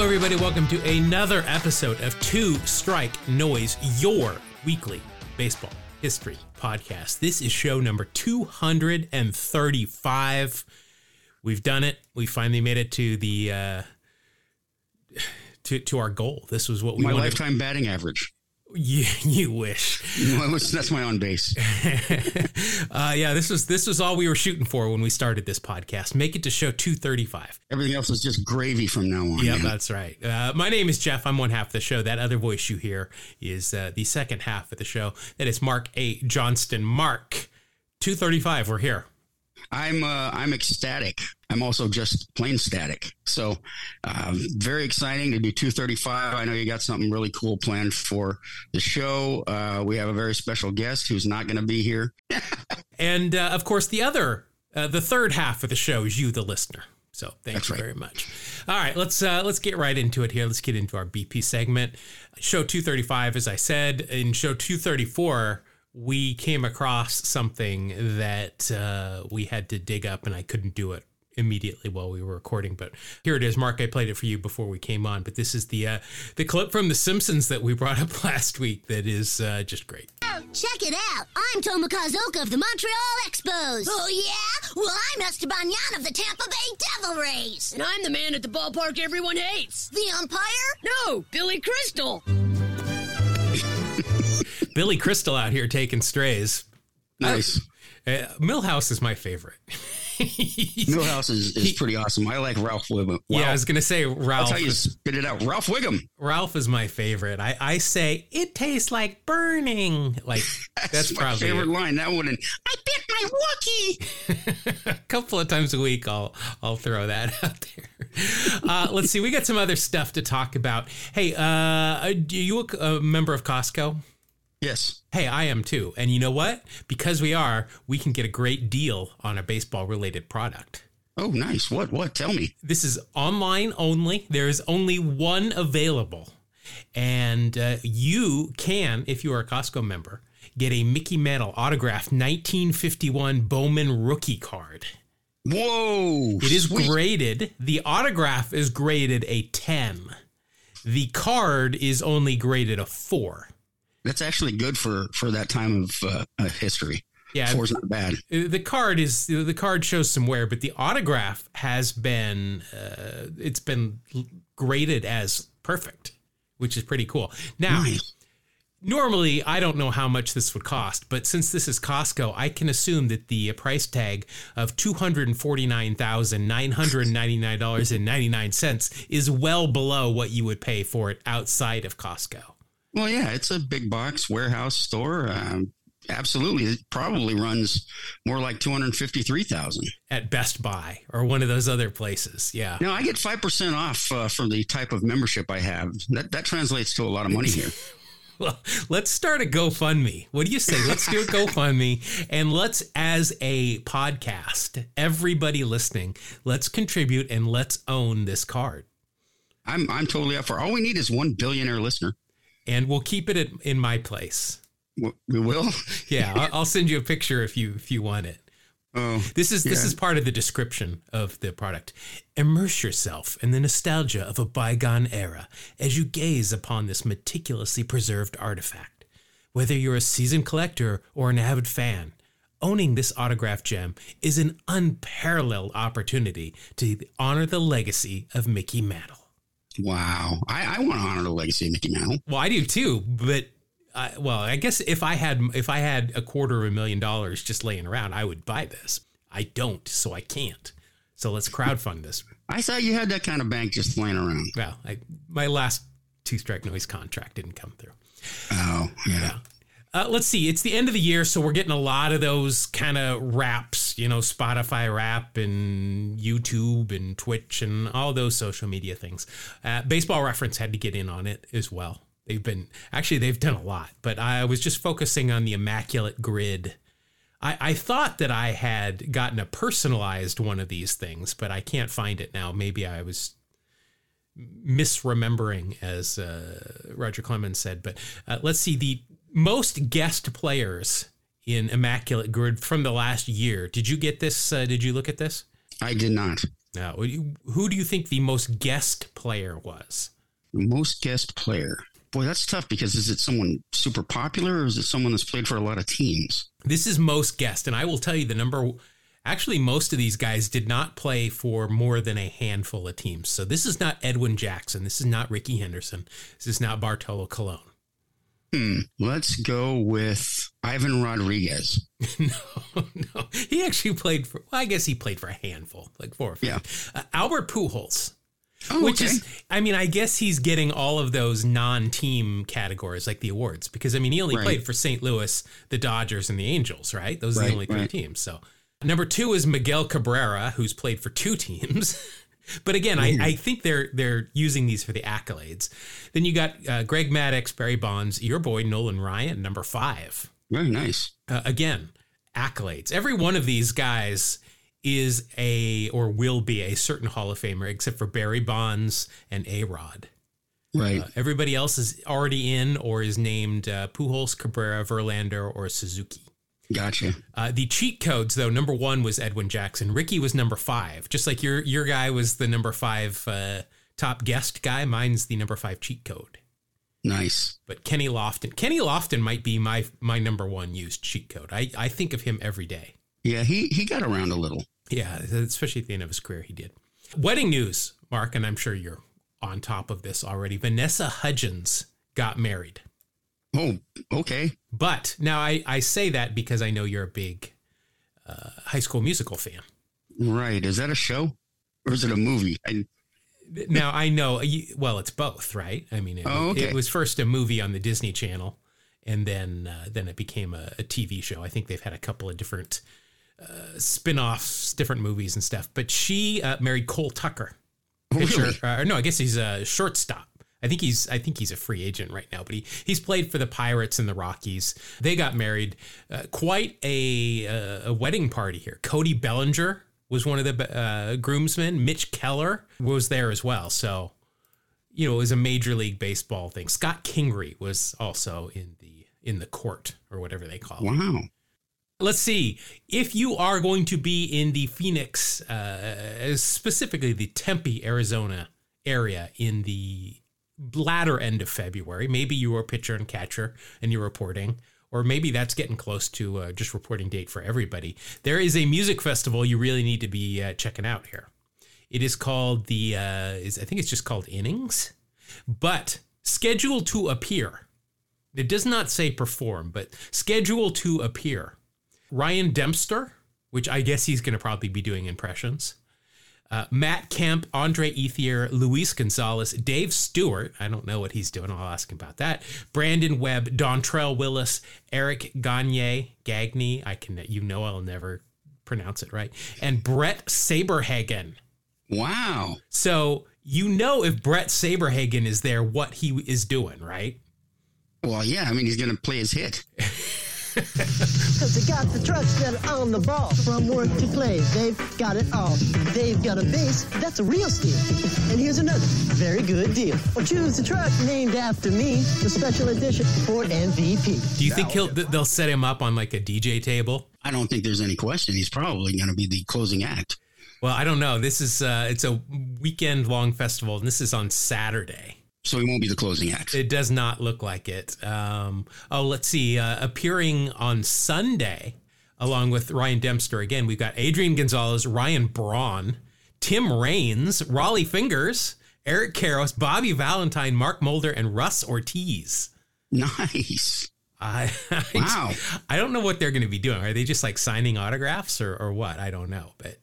Hello, everybody. Welcome to another episode of Two Strike Noise, your weekly baseball history podcast. This is show number 235. We've done it. We finally made it to the uh, to to our goal. This was what we My wanted. lifetime batting average. You, you wish. That's my on base. uh, yeah, this was this was all we were shooting for when we started this podcast. Make it to show 235. Everything else is just gravy from now on. Yeah, that's right. Uh, my name is Jeff. I'm one half of the show. That other voice you hear is uh, the second half of the show. That is Mark A. Johnston. Mark, 235. We're here. I'm uh, I'm ecstatic. I'm also just plain static. So um, very exciting to do 235. I know you got something really cool planned for the show. Uh, we have a very special guest who's not going to be here. And uh, of course, the other, uh, the third half of the show is you, the listener. So thank That's you right. very much. All right, let's uh, let's get right into it here. Let's get into our BP segment. Show 235, as I said, in show 234, we came across something that uh, we had to dig up, and I couldn't do it immediately while we were recording. But here it is, Mark. I played it for you before we came on, but this is the uh, the clip from The Simpsons that we brought up last week. That is uh, just great. Check it out. I'm Tomokazu Ohka of the Montreal Expos. Oh, yeah? Well, I'm Esteban Yan of the Tampa Bay Devil Rays. And I'm the man at the ballpark everyone hates. The umpire? No, Billy Crystal. Billy Crystal out here taking strays. Nice. Uh, Milhouse is my favorite. Milhouse is, is pretty awesome. I like Ralph Wiggum. Yeah, I was gonna say That's Ralph. how you spit it out. Ralph Wiggum. Ralph is my favorite. I, I say it tastes like burning. Like that's, my probably favorite it. line. That one. And I bit my Wookie. a couple of times a week. I'll I'll throw that out there. Uh, let's see. We got some other stuff to talk about. Hey, uh, are you a, a member of Costco? Yes. Hey, I am too. And you know what? Because we are, we can get a great deal on a baseball related product. Oh, nice. What? What? Tell me. This is online only. There is only one available. And uh, you can, if you are a Costco member, get a Mickey Mantle autographed 1951 Bowman rookie card. Whoa. It is sweet. graded, the autograph is graded a 10. The card is only graded a 4. That's actually good for for that time of uh, uh, history. Yeah, Four's not bad. the card is the card shows some wear, but the autograph has been uh, it's been graded as perfect, which is pretty cool. Now, Nice. normally I don't know how much this would cost, but since this is Costco, I can assume that the price tag of two hundred and forty nine thousand nine hundred ninety nine dollars and ninety nine cents is well below what you would pay for it outside of Costco. Well, yeah, it's a big box warehouse store. Um, absolutely, it probably runs more like two hundred fifty-three thousand. At Best Buy or one of those other places, yeah. Now, I get five percent off uh, for the type of membership I have. That that translates to a lot of money here. Well, let's start a GoFundMe. What do you say? Let's do a GoFundMe and let's, as a podcast, everybody listening, let's contribute and let's own this card. I'm I'm totally up for. All we need is one billionaire listener. And we'll keep it at, in my place. We will. Yeah, I'll, send you a picture if you if you want it. Oh, This is this is part of the description of the product. Immerse yourself in the nostalgia of a bygone era as you gaze upon this meticulously preserved artifact. Whether you're a seasoned collector or an avid fan, owning this autographed gem is an unparalleled opportunity to honor the legacy of Mickey Mantle. Wow! I, I want to honor the legacy of Mickey Mantle. Well, I do too, but I, well, I guess if I had if I had a quarter of a million dollars just laying around, I would buy this. I don't, so I can't. So let's crowdfund this. I thought you had that kind of bank just laying around. Well, I, my last two strike noise contract didn't come through. Oh, yeah. Uh, let's see. It's the end of the year, so we're getting a lot of those kind of wraps, you know, Spotify rap and YouTube and Twitch and all those social media things. Uh, Baseball Reference had to get in on it as well. They've been actually they've done a lot, but I was just focusing on the immaculate grid. I, I thought that I had gotten a personalized one of these things, but I can't find it now. Maybe I was misremembering, as uh, Roger Clemens said. But uh, let's see the most guest players in Immaculate Grid from the last year. Did you get this? Uh, did you look at this? I did not. Now, who do you think the most guest player was? Most guest player. Boy, that's tough because is it someone super popular or is it someone that's played for a lot of teams? This is most guest, and I will tell you the number. Actually, most of these guys did not play for more than a handful of teams. So this is not Edwin Jackson. This is not Rickey Henderson. This is not Bartolo Colon. Hmm. Let's go with Ivan Rodriguez. no, no. He actually played for, well, I guess he played for a handful, like four or five. Yeah. Uh, Albert Pujols. Oh, which okay. is, I mean, I guess he's getting all of those non-team categories, like the awards, because I mean, he only right. played for St. Louis, the Dodgers, and the Angels, right? Those are right, the only three right. teams. So, number two is Miguel Cabrera, who's played for two teams. But again, I, I, think they're they're using these for the accolades. Then you got uh, Greg Maddux, Barry Bonds, your boy Nolan Ryan, number five. Very nice. Uh, again, accolades. Every one of these guys is a or will be a certain Hall of Famer, except for Barry Bonds and A Rod. Right. Uh, everybody else is already in or is named uh, Pujols, Cabrera, Verlander, or Suzuki. Gotcha. Uh, the cheat codes, though, number one was Edwin Jackson. Ricky was number five, just like your your guy was the number five uh, top guest guy. Mine's the number five cheat code. Nice. But Kenny Lofton, Kenny Lofton might be my my number one used cheat code. I, I think of him every day. Yeah, he he got around a little. Yeah, especially at the end of his career, he did. Wedding news, Mark, and I'm sure you're on top of this already. Vanessa Hudgens got married. Oh, okay. But now I, I say that because I know you're a big uh, High School Musical fan. Right. Is that a show or is it a movie? I... Now I know. Well, it's both, right? I mean, it, oh, okay. it was first a movie on the Disney Channel, and then uh, then it became a, a, TV show. I think they've had a couple of different uh, spin-offs, different movies and stuff. But she uh, married Cole Tucker, pitcher. Really? Uh, no, I guess he's a shortstop. I think he's I think he's a free agent right now, but he he's played for the Pirates and the Rockies. They got married. Uh, quite a uh, a wedding party here. Cody Bellinger was one of the uh, groomsmen. Mitch Keller was there as well. So, you know, it was a major league baseball thing. Scott Kingery was also in the in the court or whatever they call wow. it. Wow. Let's see. If you are going to be in the Phoenix, uh, specifically the Tempe, Arizona area in the latter end of February. Maybe you were a pitcher and catcher and you're reporting, or maybe that's getting close to uh, just reporting date for everybody. There is a music festival you really need to be uh, checking out here. It is called the uh, is I think it's just called Innings, but scheduled to appear. It does not say perform, but scheduled to appear. Ryan Dempster, which I guess he's going to probably be doing impressions. Uh, Matt Kemp, Andre Ethier, Luis Gonzalez, Dave Stewart. I don't know what he's doing. I'll ask him about that. Brandon Webb, Dontrelle Willis, Eric Gagne, Gagne. I can, you know, I'll never pronounce it right. And Brett Saberhagen. Wow. So you know if Brett Saberhagen is there, what he is doing, right? Well, yeah. I mean, he's going to play his hit. Cause they got the trucks that are on the ball. From work to play, they've got it all. They've got a base that's a real steal. And here's another very good deal. Or choose the truck named after me, the special edition Ford MVP. Do you think he'll they'll set him up on like a DJ table? I don't think there's any question. He's probably going to be the closing act. Well, I don't know. This is uh, it's a weekend long festival, and this is on Saturday. So he won't be the closing act. It does not look like it. Um, oh, let's see. Uh, appearing on Sunday, along with Ryan Dempster again, we've got Adrian Gonzalez, Ryan Braun, Tim Raines, Rollie Fingers, Eric Karros, Bobby Valentine, Mark Mulder, and Russ Ortiz. Nice. I, I wow. I don't know what they're going to be doing. Are they just like signing autographs or, or what? I don't know, but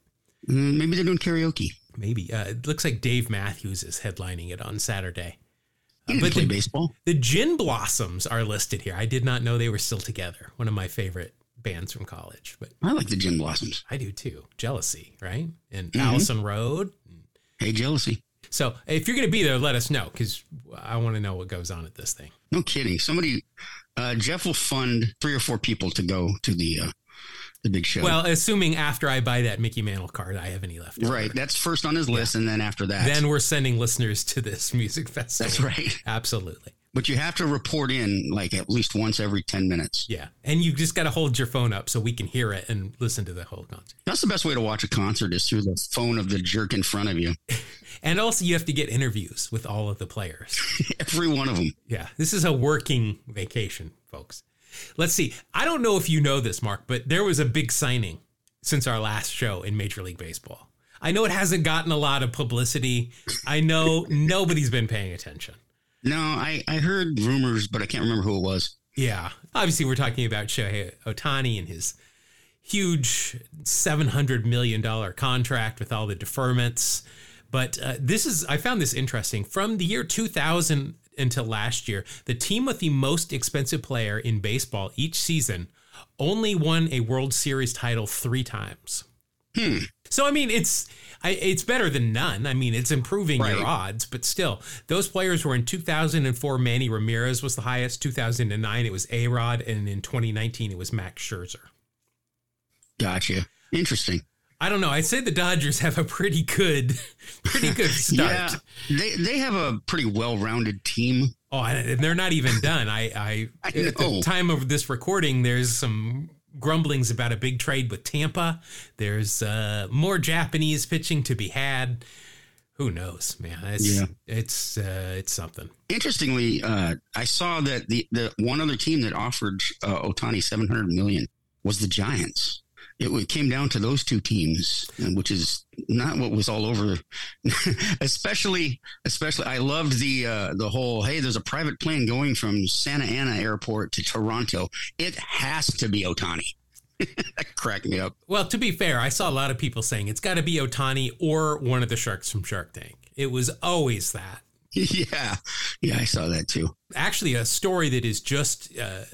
mm, maybe they're doing karaoke. Maybe uh, it looks like Dave Matthews is headlining it on Saturday. You but play the, baseball. The Gin Blossoms are listed here. I did not know they were still together. One of my favorite bands from college. But I like the Gin Blossoms. I do too. Jealousy, right? And mm-hmm. Allison Road. Hey, jealousy. So if you're going to be there, let us know because I want to know what goes on at this thing. No kidding. Somebody, uh, Jeff will fund three or four people to go to the uh, the big show. Well, assuming after I buy that Mickey Mantle card, I have any left. Right. That's first on his list. Yeah. And then after that. Then we're sending listeners to this music festival. That's right. Absolutely. but you have to report in like at least once every 10 minutes. Yeah. And you just got to hold your phone up so we can hear it and listen to the whole concert. That's the best way to watch a concert is through the phone of the jerk in front of you. And also, you have to get interviews with all of the players. Every one of them. Yeah. This is a working vacation, folks. Let's see. I don't know if you know this, Mark, but there was a big signing since our last show in Major League Baseball. I know it hasn't gotten a lot of publicity. I know nobody's been paying attention. No, I, I heard rumors, but I can't remember who it was. Yeah. Obviously, we're talking about Shohei Ohtani and his huge $700 million contract with all the deferments. But uh, this is, I found this interesting. From the year 2000 until last year, the team with the most expensive player in baseball each season only won a World Series title three times. Hmm. So I mean, it's I, it's better than none. I mean, it's improving your odds, but still, those players were in 2004. Manny Ramirez was the highest. 2009, it was A Rod, and in 2019, it was Max Scherzer. Gotcha. Interesting. I don't know. I'd say the Dodgers have a pretty good, pretty good start. Yeah, they they have a pretty well rounded team. Oh, and they're not even done. I, I, I at the time of this recording, there's some grumblings about a big trade with Tampa. There's uh, more Japanese pitching to be had. Who knows, man? It's Yeah. it's uh, it's something. Interestingly, uh, I saw that the the one other team that offered uh, Ohtani seven hundred million was the Giants. It came down to those two teams, which is not what was all over. especially, especially, I loved the uh, the whole. Hey, there's a private plane going from Santa Ana Airport to Toronto. It has to be Ohtani. that cracked me up. Well, to be fair, I saw a lot of people saying it's got to be Ohtani or one of the sharks from Shark Tank. It was always that. yeah, yeah, I saw that too. Actually, a story that is just uh,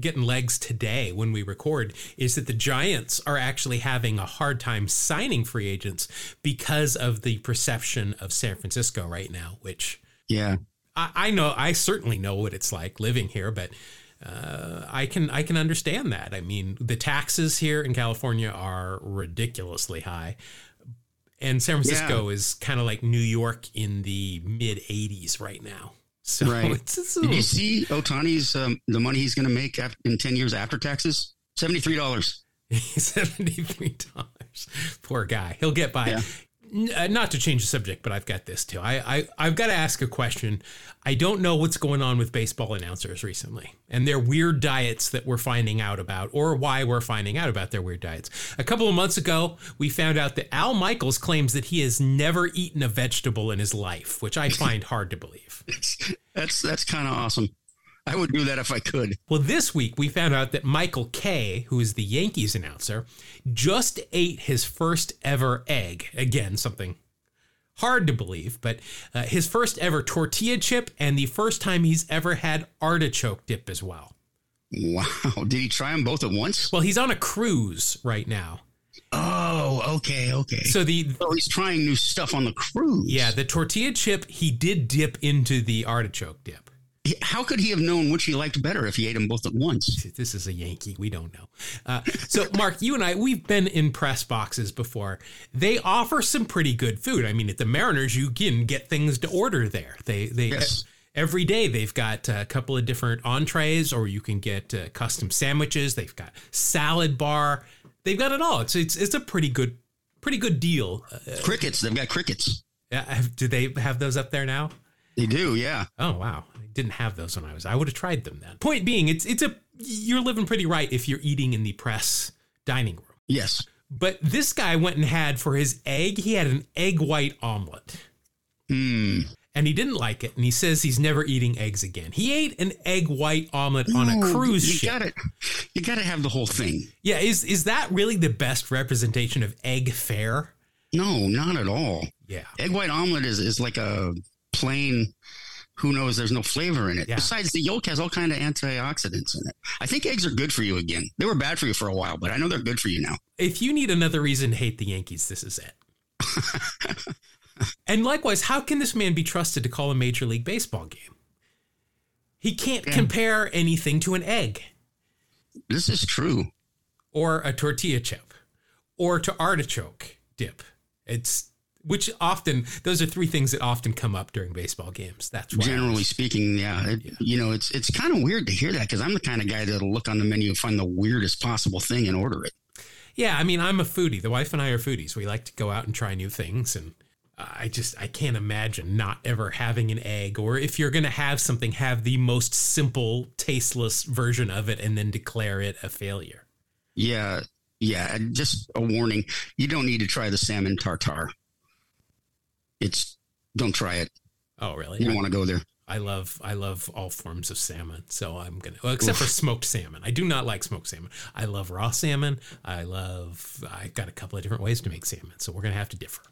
getting legs today when we record is that the Giants are actually having a hard time signing free agents because of the perception of San Francisco right now, which Yeah, I, I know, I certainly know what it's like living here, but uh, I can I can understand that. I mean, the taxes here in California are ridiculously high, and San Francisco is kind of like New York in the mid '80s right now. So Right. it's, it's Did you see Ohtani's um, the money he's going to make in ten years after taxes? Seventy three dollars. Seventy-three dollars. Poor guy. He'll get by. Yeah. Uh, not to change the subject, but I've got this too. I, I I've got to ask a question. I don't know what's going on with baseball announcers recently and their weird diets that we're finding out about, or why we're finding out about their weird diets. A couple of months ago, we found out that Al Michaels claims that he has never eaten a vegetable in his life, which I find hard to believe. That's that's kind of awesome. I would do that if I could. Well, this week we found out that Michael Kay, who is the Yankees announcer, just ate his first ever egg. Again, something hard to believe, but uh, his first ever tortilla chip and the first time he's ever had artichoke dip as well. Wow. Did he try them both at once? Well, he's on a cruise right now. Oh, okay, okay. So So the he's trying new stuff on the cruise. yeah, the tortilla chip he did dip into the artichoke dip. How could he have known which he liked better if he ate them both at once? this is a Yankee. We don't know. Uh, so, Mark, you and I, we've been in press boxes before. They offer some pretty good food. I mean, at the Mariners, you can get things to order there. They, they, Yes. every day they've got a couple of different entrees, or you can get uh, custom sandwiches. They've got salad bar. They've got it all. It's it's it's a pretty good, pretty good deal. Uh, Crickets. They've got crickets. Yeah, do they have those up there now? They do, yeah. Oh wow, didn't have those when I was. I would have tried them then. Point being, it's it's a you're living pretty right if you're eating in the press dining room. Yes. But this guy went and had for his egg, he had an egg white omelet. Hmm. And he didn't like it, and he says he's never eating eggs again. He ate an egg white omelet on a cruise you ship. Got it. You got to have the whole thing. Yeah, is is that really the best representation of egg fare? No, not at all. Yeah. Egg white omelet is, is like a plain. Who knows? There's no flavor in it. Yeah. Besides, the yolk has all kind of antioxidants in it. I think eggs are good for you again. They were bad for you for a while, but I know they're good for you now. If you need another reason to hate the Yankees, this is it. and likewise, how can this man be trusted to call a Major League Baseball game? He can't compare anything to an egg This is true. or a tortilla chip or to artichoke dip. It's which often those are three things that often come up during baseball games. That's why Generally speaking, yeah, it, you know, it's it's kind of weird to hear that because I'm the kind of guy that'll look on the menu and find the weirdest possible thing and order it. Yeah, I mean, I'm a foodie. The wife and I are foodies. We like to go out and try new things, and I just I can't imagine not ever having an egg. Or if you're going to have something, have the most simple, tasteless version of it, and then declare it a failure. Yeah, yeah. Just a warning: you don't need to try the salmon tartare. It's don't try it. Oh, really? You don't want to go there. I love I love all forms of salmon, so I'm gonna well, except for smoked salmon. I do not like smoked salmon. I love raw salmon. I love I got a couple of different ways to make salmon, so we're gonna have to differ.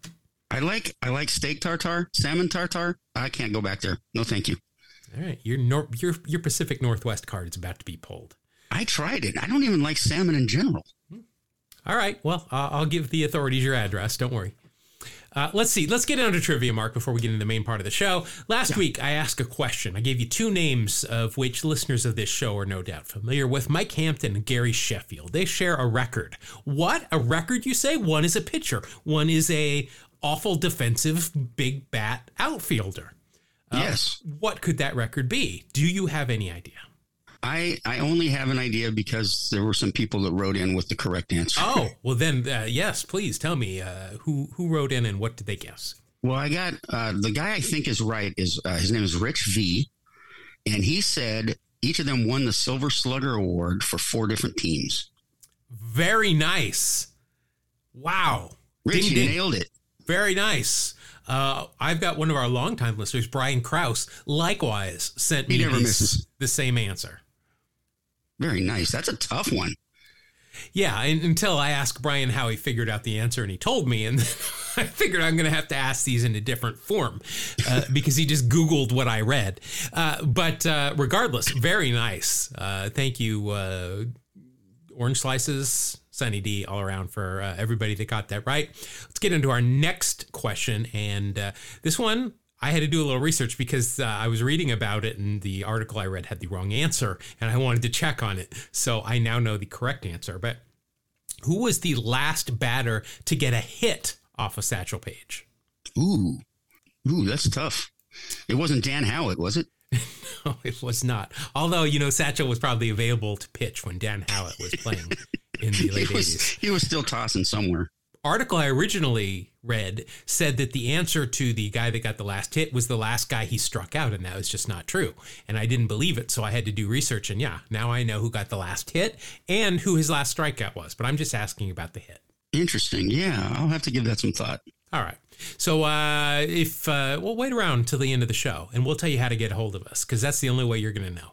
I like I like steak tartare, salmon tartare. I can't go back there. No, thank you. All right, your nor- your your Pacific Northwest card is about to be pulled. I tried it. I don't even like salmon in general. Hmm. All right. Well, I'll give the authorities your address. Don't worry. Uh, let's see. Let's get into trivia, Mark, before we get into the main part of the show. Last week, I asked a question. I gave you two names of which listeners of this show are no doubt familiar with Mike Hampton and Gary Sheffield. They share a record. What? A record, you say? One is a pitcher, one is a awful defensive big bat outfielder. yes, What could that record be? Do you have any idea? I I only have an idea because there were some people that wrote in with the correct answer. Oh, well then, uh, yes, please tell me uh, who who wrote in and what did they guess? Well, I got uh, the guy I think is right is uh, his name is Rich V, and he said each of them won the Silver Slugger Award for four different teams. Very nice. Wow. Rich, Ding, you ding. nailed it. Very nice. Uh, I've got one of our longtime listeners, Brian Kraus, likewise sent me He never these- misses. the same answer. Very nice. That's a tough one. Yeah, and, until I asked Brian how he figured out the answer, and he told me, and I figured I'm going to have to ask these in a different form uh, because he just Googled what I read. Uh, but uh, regardless, very nice. Uh, thank you, uh, Orange Slices, Sunny D, all around for uh, everybody that got that right. Let's get into our next question, and uh, this one. I had to do a little research because uh, I was reading about it and the article I read had the wrong answer and I wanted to check on it. So I now know the correct answer. But who was the last batter to get a hit off of Satchel Paige? Ooh, ooh, that's tough. It wasn't Dan Howard, was it? No, it was not. Although, you know, Satchel was probably available to pitch when Dan Howard was playing in the late He was, 80s. he was still tossing somewhere. Article I originally read said that the answer to the guy that got the last hit was the last guy he struck out, and that was just not true. And I didn't believe it, so I had to do research. And yeah, now I know who got the last hit and who his last strikeout was. But I'm just asking about the hit. Interesting. Yeah, I'll have to give that some thought. All right. So uh, if uh, we'll wait around till the end of the show, and we'll tell you how to get a hold of us because that's the only way you're going to know.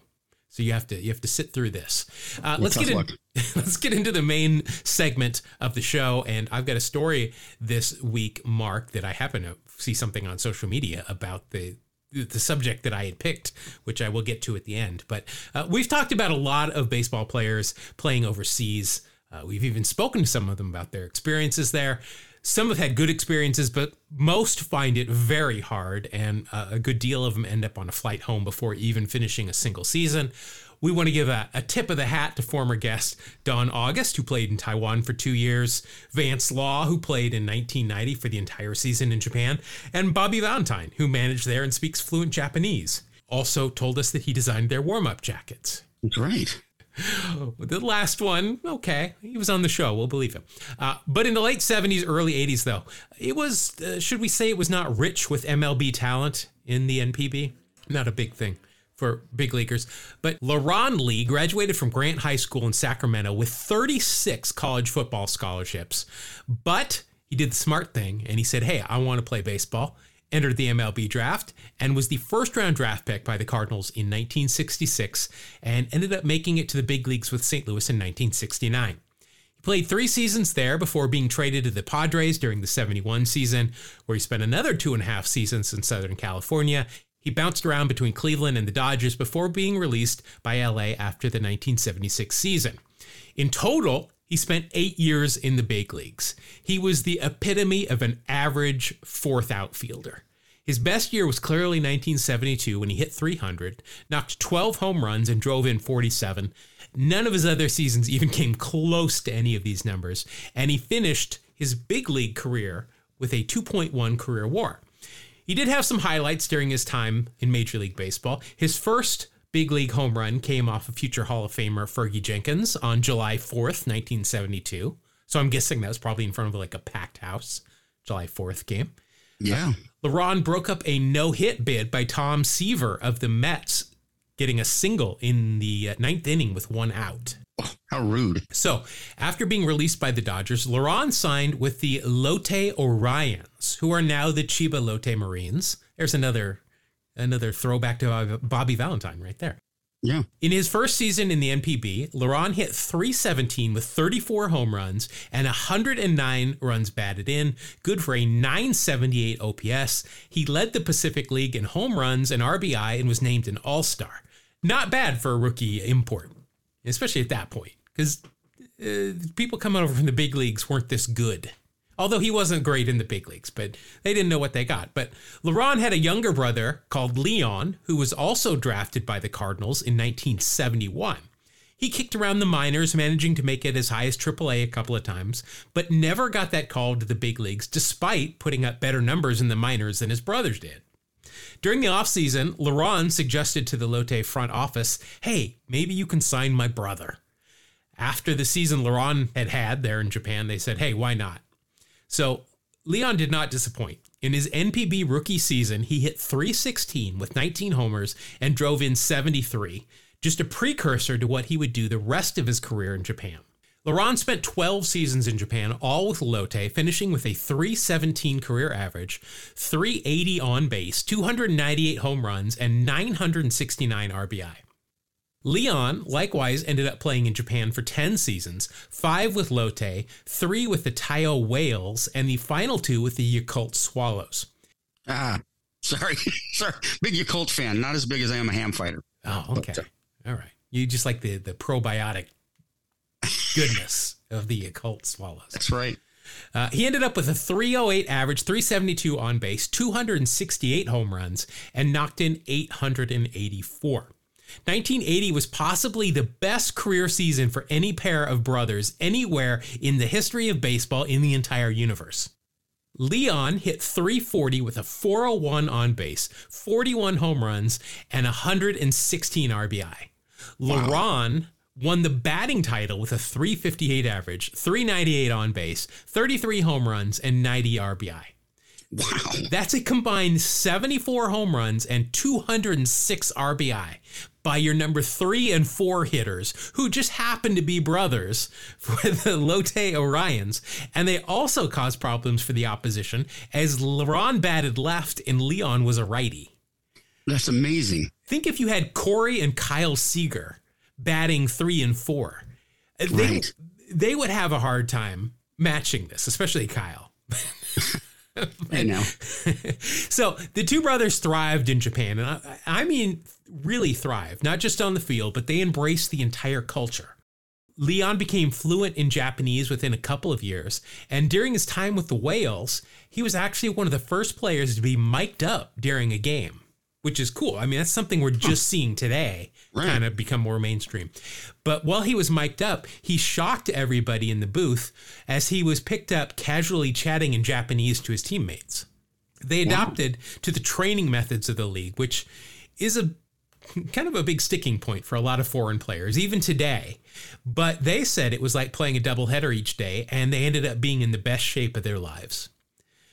So you have to you have to sit through this. Uh, let's get in, luck. let's get into the main segment of the show, and I've got a story this week, Mark, that I happen to see something on social media about the the subject that I had picked, which I will get to at the end. But uh, we've talked about a lot of baseball players playing overseas. Uh, we've even spoken to some of them about their experiences there. Some have had good experiences, but most find it very hard, and uh, a good deal of them end up on a flight home before even finishing a single season. We want to give a, a tip of the hat to former guest Don August, who played in Taiwan for two years, Vance Law, who played in 1990 for the entire season in Japan, and Bobby Valentine, who managed there and speaks fluent Japanese. Also told us that he designed their warm up jackets. Right. The last one, okay, he was on the show. We'll believe him. Uh, but in the late 70s, early 80s, though, it was, uh, should we say, it was not rich with MLB talent in the NPB? Not a big thing for big leaguers. But Leron Lee graduated from Grant High School in Sacramento with 36 college football scholarships. But he did the smart thing and he said, hey, I want to play baseball entered the MLB draft and was the first round draft pick by the Cardinals in 1966 and ended up making it to the big leagues with St. Louis in 1969. He played three seasons there before being traded to the Padres during the 71 season, where he spent another two and a half seasons in Southern California. He bounced around between Cleveland and the Dodgers before being released by LA after the 1976 season. In total, he spent eight years in the big leagues. He was the epitome of an average fourth outfielder. His best year was clearly 1972 when he hit 300, knocked 12 home runs, and drove in 47. None of his other seasons even came close to any of these numbers, and he finished his big league career with a 2.1 career WAR. He did have some highlights during his time in Major League Baseball. His first big league home run came off of future Hall of Famer Fergie Jenkins on July 4th, 1972. So I'm guessing that was probably in front of like a packed house, July 4th game. Yeah. Leron broke up a no hit bid by Tom Seaver of the Mets, getting a single in the uh, ninth inning with one out. Oh, how rude. So, after being released by the Dodgers, Leron signed with the Lotte Orions, who are now the Chiba Lotte Marines. There's another another throwback to Bobby Valentine right there. Yeah. In his first season in the NPB, Leron hit 317 with 34 home runs and 109 runs batted in, good for a 978 OPS. He led the Pacific League in home runs and RBI and was named an All Star. Not bad for a rookie import, especially at that point, because uh, people coming over from the big leagues weren't this good. Although he wasn't great in the big leagues, but they didn't know what they got. But Leron had a younger brother called Leon, who was also drafted by the Cardinals in 1971. He kicked around the minors, managing to make it as high as AAA a couple of times, but never got that call to the big leagues, despite putting up better numbers in the minors than his brothers did. During the offseason, Leron suggested to the Lotte front office, hey, maybe you can sign my brother. After the season LeRon had had there in Japan, they said, hey, why not? So Leon did not disappoint. In his NPB rookie season, he hit 316 with 19 homers and drove in 73, just a precursor to what he would do the rest of his career in Japan. Leron spent 12 seasons in Japan, all with Lotte, finishing with a 317 career average, 380 on base, 298 home runs, and 969 RBI. Leon likewise ended up playing in Japan for 10 seasons, five with Lotte, three with the Taiyo Whales, and the final two with the Yakult Swallows. Ah, sorry. sorry. Big Yakult fan. Not as big as I am a ham fighter. Oh, okay. But, uh, All right. You just like the, the probiotic goodness of the Yakult Swallows. That's right. Uh, he ended up with a 308 average, 372 on base, 268 home runs, and knocked in 884. 1980 was possibly the best career season for any pair of brothers anywhere in the history of baseball in the entire universe. Leon hit 340 with a 401 on base, 41 home runs, and 116 RBI. Wow. Leron won the batting title with a 358 average, 398 on base, 33 home runs, and 90 RBI. Wow. That's a combined 74 home runs and 206 RBI by your number three and four hitters, who just happen to be brothers for the Lotte Orions. And they also caused problems for the opposition as Leron batted left and Leon was a righty. That's amazing. Think if you had Corey and Kyle Seager batting three and four. They, right. they would have a hard time matching this, especially Kyle. I know. so the two brothers thrived in Japan, and I, I mean, really thrived, not just on the field, but they embraced the entire culture. Leon became fluent in Japanese within a couple of years, and during his time with the Whales, he was actually one of the first players to be mic'd up during a game, which is cool. I mean, that's something we're just seeing today right. kind of become more mainstream. But while he was mic'd up, he shocked everybody in the booth as he was picked up casually chatting in Japanese to his teammates. They adopted wow. to the training methods of the league, which is a kind of a big sticking point for a lot of foreign players, even today. But they said it was like playing a doubleheader each day, and they ended up being in the best shape of their lives.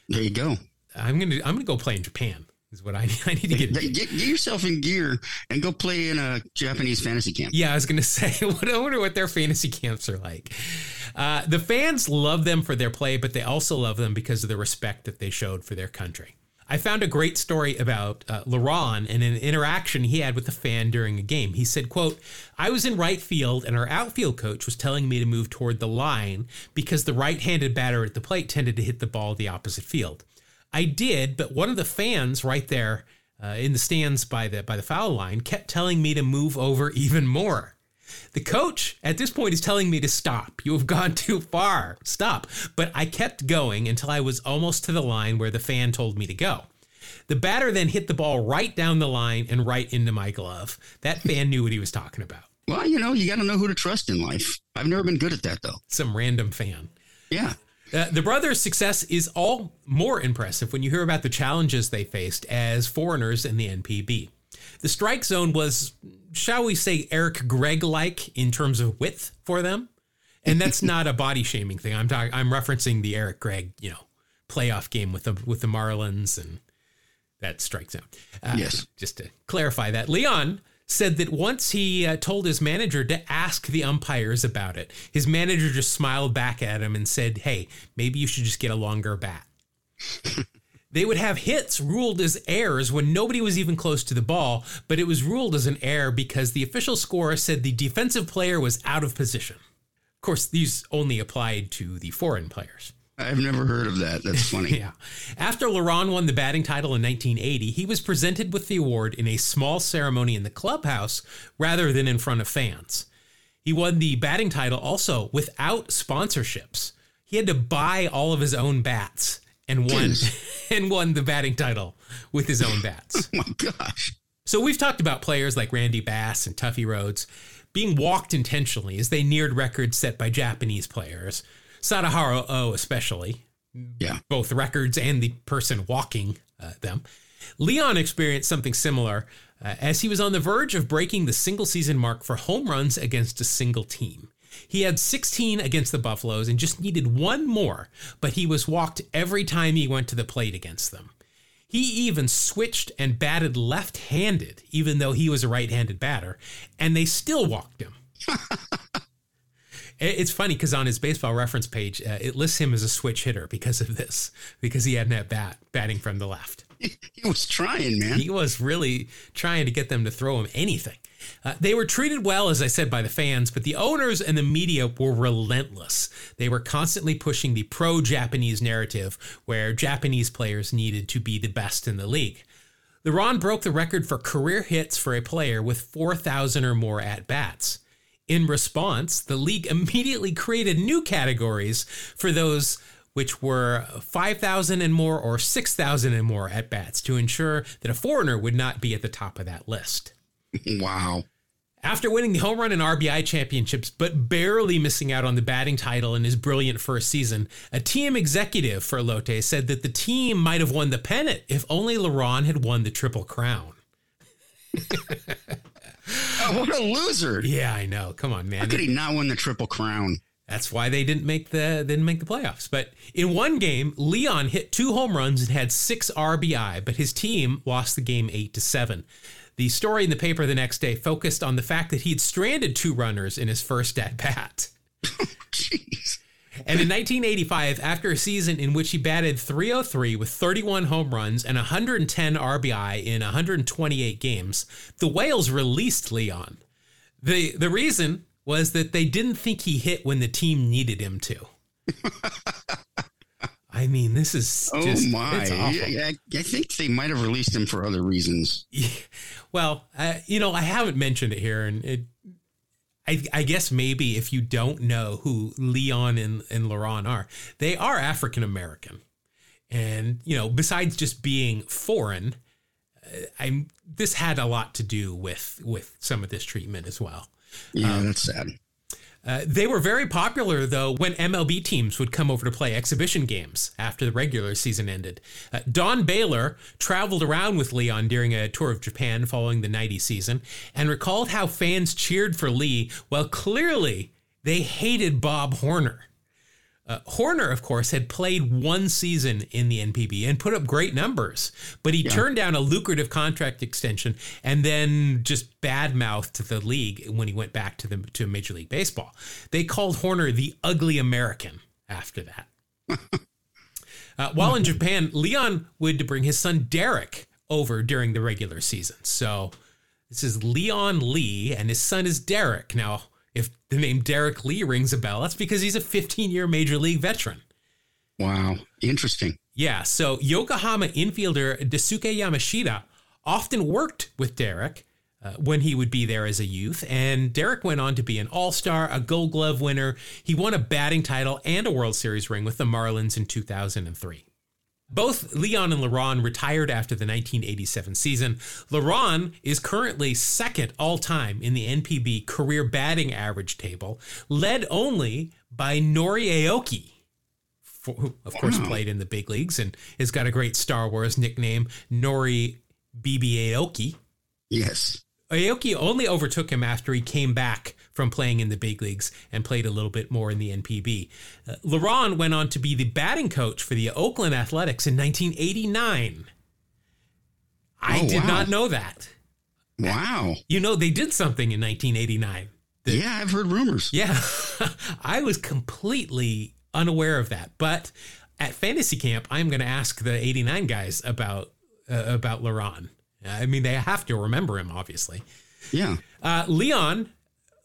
There you go. I'm gonna I'm gonna go play in Japan. Is what I need. I need to get, get, get yourself in gear and go play in a Japanese fantasy camp. Yeah, I was gonna say. What I wonder what their fantasy camps are like. Uh, the fans love them for their play, but they also love them because of the respect that they showed for their country. I found a great story about uh, Leron and an interaction he had with a fan during a game. He said, quote, I was in right field and our outfield coach was telling me to move toward the line because the right-handed batter at the plate tended to hit the ball the opposite field. I did, but one of the fans right there uh, in the stands by the by the foul line kept telling me to move over even more. The coach at this point is telling me to stop. You have gone too far. Stop. But I kept going until I was almost to the line where the fan told me to go. The batter then hit the ball right down the line and right into my glove. That fan knew what he was talking about. Well, you know, you got to know who to trust in life. I've never been good at that, though. Some random fan. Yeah. Uh, the brothers' success is all more impressive when you hear about the challenges they faced as foreigners in the NPB. The strike zone was, shall we say, Eric Gregg like in terms of width for them. And that's not a body shaming thing. I'm talking. I'm referencing the Eric Gregg, you know, playoff game with the with the Marlins and that strike zone. Uh, Yes. Just to clarify that, Leon said that once he uh, told his manager to ask the umpires about it, his manager just smiled back at him and said, "Hey, maybe you should just get a longer bat." they would have hits ruled as errors when nobody was even close to the ball, but it was ruled as an error because the official score said the defensive player was out of position. Of course, these only applied to the foreign players. I've never heard of that. That's funny. Yeah. After Leron won the batting title in 1980, he was presented with the award in a small ceremony in the clubhouse rather than in front of fans. He won the batting title also without sponsorships. He had to buy all of his own bats and won and won the batting title with his own bats. Oh my gosh. So we've talked about players like Randy Bass and Tuffy Rhodes being walked intentionally as they neared records set by Japanese players. Sadaharu O especially, Yeah. both records and the person walking uh, them. Leon experienced something similar uh, as he was on the verge of breaking the single season mark for home runs against a single team. He had 16 against the Buffaloes and just needed one more, but he was walked every time he went to the plate against them. He even switched and batted left handed, even though he was a right handed batter, and they still walked him. It- It's funny because on his baseball reference page, uh, it lists him as a switch hitter because of this, because he had that bat batting from the left. He was trying, man. He was really trying to get them to throw him anything. Uh, they were treated well, as I said, by the fans, but the owners and the media were relentless. They were constantly pushing the pro Japanese narrative where Japanese players needed to be the best in the league. Leron broke the record for career hits for a player with 4,000 or more at bats. In response, the league immediately created new categories for those which were 5,000 and more or 6,000 and more at bats to ensure that a foreigner would not be at the top of that list. Wow. After winning the home run and RBI championships, but barely missing out on the batting title in his brilliant first season, a team executive for Lotte said that the team might have won the pennant if only Leron had won the Triple Crown. Oh, what a loser. Yeah, I know. Come on, man. How could he not win the Triple Crown? That's why they didn't make the they didn't make the playoffs. But in one game, Leon hit two home runs and had six RBI, but his team lost the game eight to seven. The story in the paper the next day focused on the fact that he had stranded two runners in his first at bat. Oh, jeez. And in 1985, after a season in which he batted 303 with 31 home runs and 110 RBI in 128 games, the Whales released Leon. The the reason was that they didn't think he hit when the team needed him to. I mean, this is Oh just my. I, I think they might have released him for other reasons. Well, uh, you know, I haven't mentioned it here, and it, I, I guess maybe if you don't know who Leon and, and Leron are, they are African American, and you know, besides just being foreign, uh, I'm this had a lot to do with with some of this treatment as well. Yeah, Um, that's sad. Uh, they were very popular, though, when MLB teams would come over to play exhibition games after the regular season ended. Uh, Don Baylor traveled around with Leon during a tour of Japan following the 90 season and recalled how fans cheered for Lee while clearly they hated Bob Horner. Uh, Horner, of course, had played one season in the NPB and put up great numbers, but he turned down a lucrative contract extension and then just badmouthed the league when he went back to the to Major League Baseball. They called Horner the ugly American after that. Uh, while in Japan, Leon would bring his son Derrek over during the regular season. So this is Leon Lee, and his son is Derrek. Now, if the name Derrek Lee rings a bell, that's because he's a 15 year major league veteran. Wow. Interesting. Yeah, so Yokohama infielder Daisuke Yamashita often worked with Derrek uh, when he would be there as a youth, and Derrek went on to be an All Star, a Gold Glove winner. He won a batting title and a World Series ring with the Marlins in 2003. Both Leon and Leron retired after the 1987 season. Leron is currently second all time in the NPB career batting average table, led only by Nori Aoki who of course played in the big leagues and has got a great Star Wars nickname, Nori BB Aoki. Yes. Aoki only overtook him after he came back from playing in the big leagues and played a little bit more in the NPB. Uh, Leron went on to be the batting coach for the Oakland Athletics in 1989. I Oh, did wow. not know that. Wow. You know, they did something in 1989. Yeah, I've heard rumors. Yeah, I was completely unaware of that. But at fantasy camp, I'm going to ask the 89 guys about uh, about Leron. I mean, they have to remember him, obviously. Yeah. Uh, Leon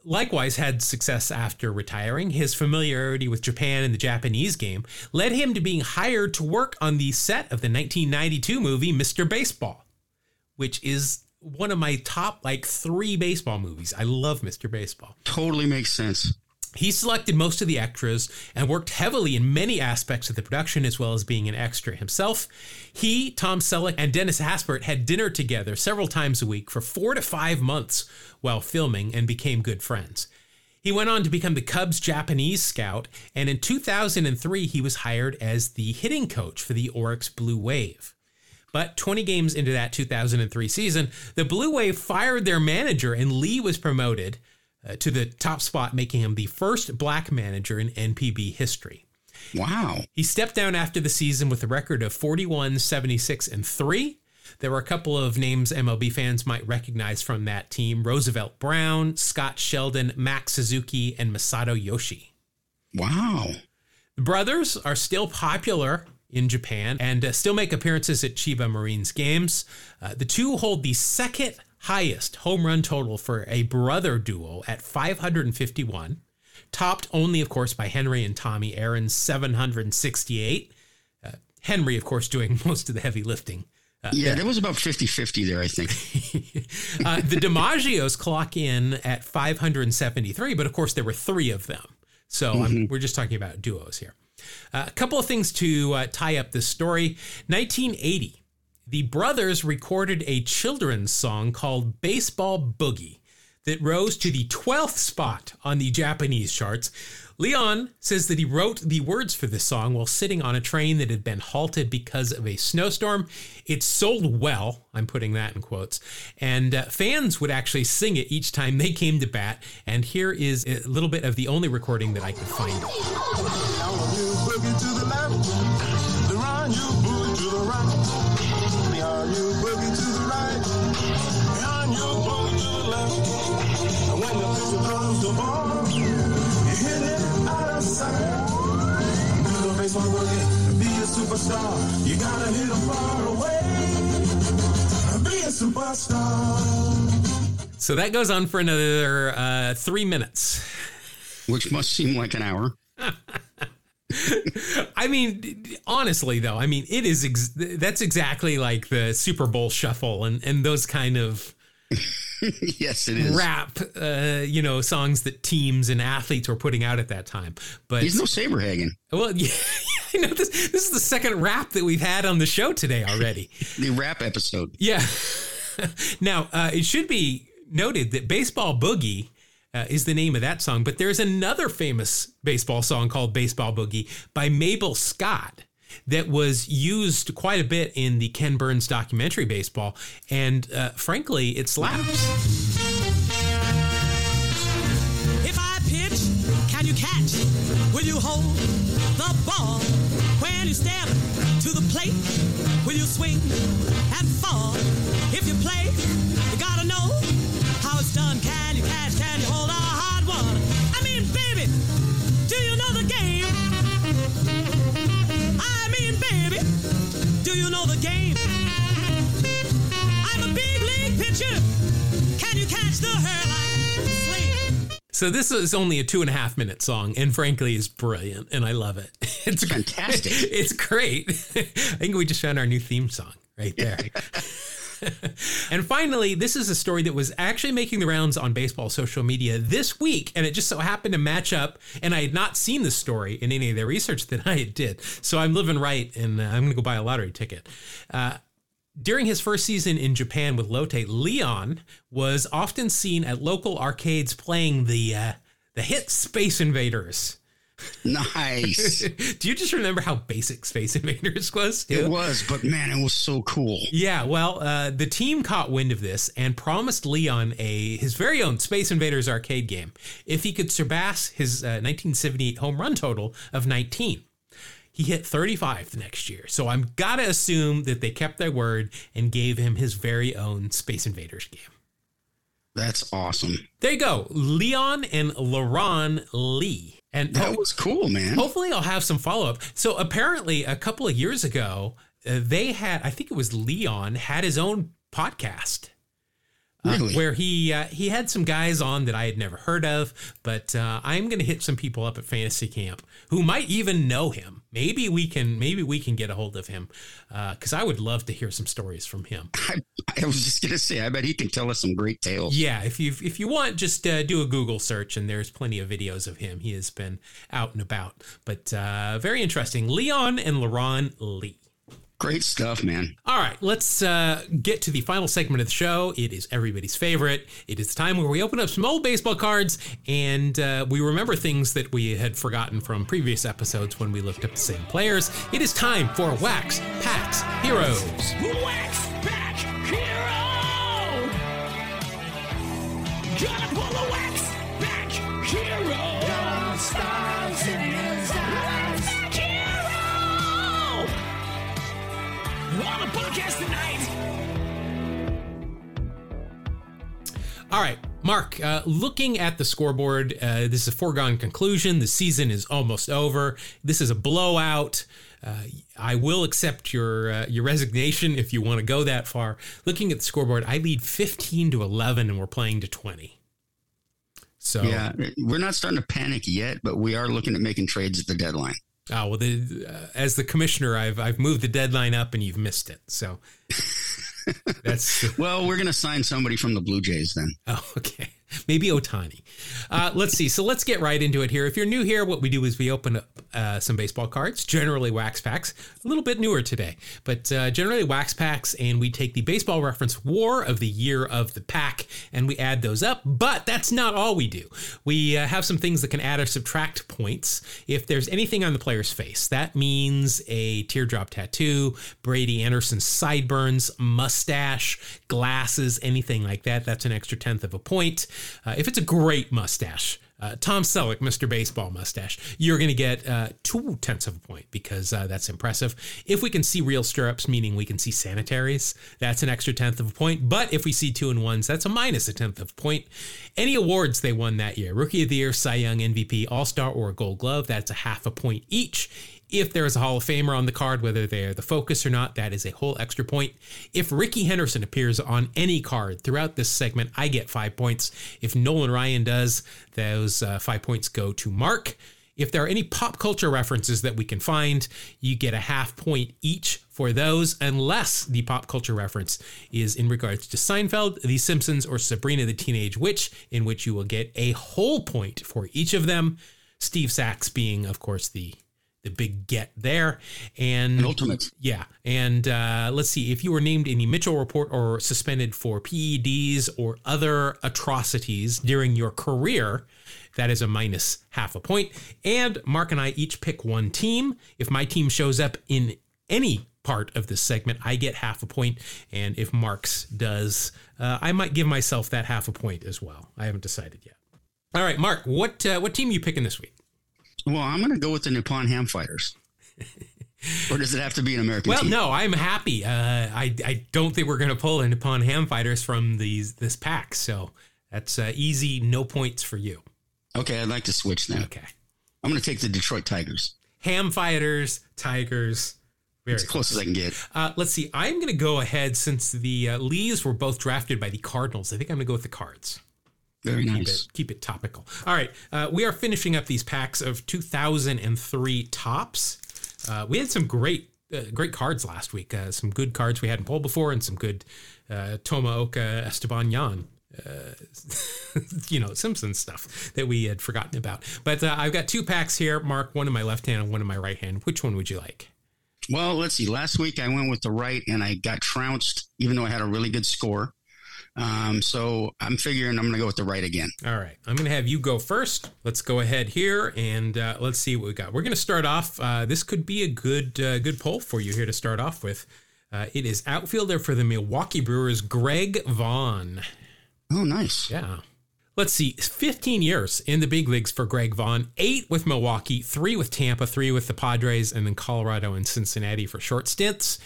likewise had success after retiring. His familiarity with Japan and the Japanese game led him to being hired to work on the set of the 1992 movie Mr. Baseball, which is one of my top like three baseball movies. I love Mr. Baseball. Totally makes sense. He selected most of the extras and worked heavily in many aspects of the production, as well as being an extra himself. He, Tom Selleck, and Dennis Haysbert had dinner together several times a week for four to five months while filming and became good friends. He went on to become the Cubs' Japanese scout, and in 2003, he was hired as the hitting coach for the Orix Blue Wave. But 20 games into that 2003 season, the Blue Wave fired their manager, and Lee was promoted uh, to the top spot, making him the first black manager in NPB history. Wow. He stepped down after the season with a record of 41, 76, and 3. There were a couple of names MLB fans might recognize from that team Roosevelt Brown, Scott Sheldon, Mac Suzuki, and Masato Yoshii. Wow. The brothers are still popular in Japan and uh, still make appearances at Chiba Marines games. Uh, the two hold the second highest home run total for a brother duo at 551, topped only, of course, by Henry and Tommy Aaron's 768. Uh, Henry, of course, doing most of the heavy lifting. Uh, Yeah, that was about 50 50 there, I think. uh, the DiMaggios clock in at 573, but of course there were three of them. So I'm, we're just talking about duos here. Uh, a couple of things to uh, tie up this story. 1980, the brothers recorded a children's song called Baseball Boogie that rose to the 12th spot on the Japanese charts. Leon says that he wrote the words for this song while sitting on a train that had been halted because of a snowstorm. It sold well, I'm putting that in quotes, and uh, fans would actually sing it each time they came to bat. And here is a little bit of the only recording that I could find. Now you boogie to the left, the run you boogie to the right. Now you boogie to the right, and you boogie to the left. And when the pitcher throws the ball, you hit it out of sight. Do the baseball boogie, be a superstar. You gotta hit 'em far away. Be a superstar. So that goes on for another uh, three minutes. Which must seem like an hour. I mean, honestly, though, I mean, it is ex- that's exactly like the Super Bowl shuffle and, and those kind of yes, it is. rap, uh, you know, songs that teams and athletes were putting out at that time. But He's no Saberhagen. well, yeah, I know this. This is the second rap that we've had on the show today already. The rap episode. Yeah. now, uh, it should be noted that Baseball Boogie uh, is the name of that song, but there's another famous baseball song called Baseball Boogie by Mabel Scott that was used quite a bit in the Ken Burns documentary Baseball, and uh, frankly, it slaps. If I pitch, can you catch? Will you hold the ball? When you step to the plate, will you swing and fall? If you play, you gotta know how it's done. Catch? Do you know the game? I'm a big league pitcher. Can you catch the hairline sling? So this is only a two and a half minute song, and frankly, is brilliant, and I love it. It's Fantastic. It's great. I think we just found our new theme song right there. and finally, this is a story that was actually making the rounds on baseball social media this week, and it just so happened to match up. And I had not seen this story in any of the research that I did, so I'm living right, and uh, I'm going to go buy a lottery ticket. Uh, during his first season in Japan with Lotte, Leon was often seen at local arcades playing the uh, the hit Space Invaders. Nice. Do you just remember how basic Space Invaders was? too? it was, but man, it was so cool. Yeah, well, uh, the team caught wind of this and promised Leon a his very own Space Invaders arcade game if he could surpass his uh, 1978 home run total of 19. He hit 35 the next year, so I'm gotta assume that they kept their word and gave him his very own Space Invaders game. That's awesome. There you go, Leon and Leron Lee. And That was cool, man. Hopefully, I'll have some follow up. So, apparently, a couple of years ago, uh, they had, I think it was Leon, had his own podcast. Uh, where he uh, he had some guys on that I had never heard of, but uh, I'm going to hit some people up at Fantasy Camp who might even know him. Maybe we can maybe we can get a hold of him because I would love to hear some stories from him. I, I was just gonna say, I bet he can tell us some great tales. Yeah, if you if you want, just uh, do a Google search, and there's plenty of videos of him. He has been out and about, but uh, very interesting. Leon and Leron Lee. Great stuff, man. All right, let's uh, get to the final segment of the show. It is everybody's favorite. It is the time where we open up some old baseball cards and uh, we remember things that we had forgotten from previous episodes when we looked up the same players. It is time for Wax Packs Heroes. Wax All right, Mark, uh, looking at the scoreboard, uh, this is a foregone conclusion. The season is almost over. This is a blowout. Uh, I will accept your uh, your resignation if you want to go that far. Looking at the scoreboard, I lead 15 to 11 and we're playing to 20. So, Yeah, we're not starting to panic yet, but we are looking at making trades at the deadline. oh, well, the, uh, as the commissioner, I've, I've moved the deadline up and you've missed it. So that's Well, we're going to sign somebody from the Blue Jays then. Oh, okay. Maybe Ohtani. Uh, let's see. So let's get right into it here. If you're new here, what we do is we open up uh, some baseball cards, generally wax packs, a little bit newer today, but uh, generally wax packs, and we take the baseball reference WAR of the year of the pack and we add those up. But that's not all we do. We uh, have some things that can add or subtract points if there's anything on the player's face. That means a teardrop tattoo, Brady Anderson sideburns, mustache, glasses, anything like that. That's an extra tenth of a point. Uh, if it's a great mustache, uh, Tom Selleck, Mr. Baseball mustache, you're going to get uh, two tenths of a point because uh, that's impressive. If we can see real stirrups, meaning we can see sanitaries, that's an extra tenth of a point. But if we see two and ones, that's a minus a tenth of a point. Any awards they won that year Rookie of the Year, Cy Young, MVP, All Star, or Gold Glove, that's a half a point each. If there is a Hall of Famer on the card, whether they're the focus or not, that is a whole extra point. If Rickey Henderson appears on any card throughout this segment, I get five points. If Nolan Ryan does, those uh, five points go to Mark. If there are any pop culture references that we can find, you get a half point each for those, unless the pop culture reference is in regards to Seinfeld, The Simpsons, or Sabrina the Teenage Witch, in which you will get a whole point for each of them. Steve Sax being, of course, the the big get there. And An ultimate. yeah. And uh, let's see if you were named in the Mitchell report or suspended for PEDs or other atrocities during your career, that is a minus half a point. And Mark and I each pick one team. If my team shows up in any part of this segment, I get half a point. And if Mark's does, uh, I might give myself that half a point as well. I haven't decided yet. All right, Mark, what uh, what team are you picking this week? Well, I'm going to go with the Nippon Ham Fighters. or does it have to be an American Well, team? no, I'm happy. Uh, I I don't think we're going to pull in Nippon Ham Fighters from these this pack, so that's uh, easy. No points for you. Okay, I'd like to switch now. Okay, I'm going to take the Detroit Tigers. Ham Fighters, Tigers. Very As close as I can get. Uh, let's see. I'm going to go ahead since the uh, Lees were both drafted by the Cardinals. I think I'm going to go with the Cards. Very Keep nice. it, keep it topical. All right. Uh, we are finishing up these packs of 2003 Topps. Uh, we had some great, uh, great cards last week. Uh, some good cards we hadn't pulled before, and some good uh, Tomo Ohka Esteban Yan. Uh, you know, Simpsons stuff that we had forgotten about. But uh, I've got two packs here. Mark, one in my left hand and one in my right hand. Which one would you like? Well, let's see. Last week I went with the right and I got trounced, even though I had a really good score. Um, so I'm figuring I'm going to go with the right again. All right. I'm going to have you go first. Let's go ahead here and uh, let's see what we got. We're going to start off. Uh, this could be a good uh, good poll for you here to start off with. Uh, it is outfielder for the Milwaukee Brewers, Greg Vaughn. Oh, nice. Yeah. Let's see, 15 years in the big leagues for Greg Vaughn, eight with Milwaukee, three with Tampa, three with the Padres, and then Colorado and Cincinnati for short stints.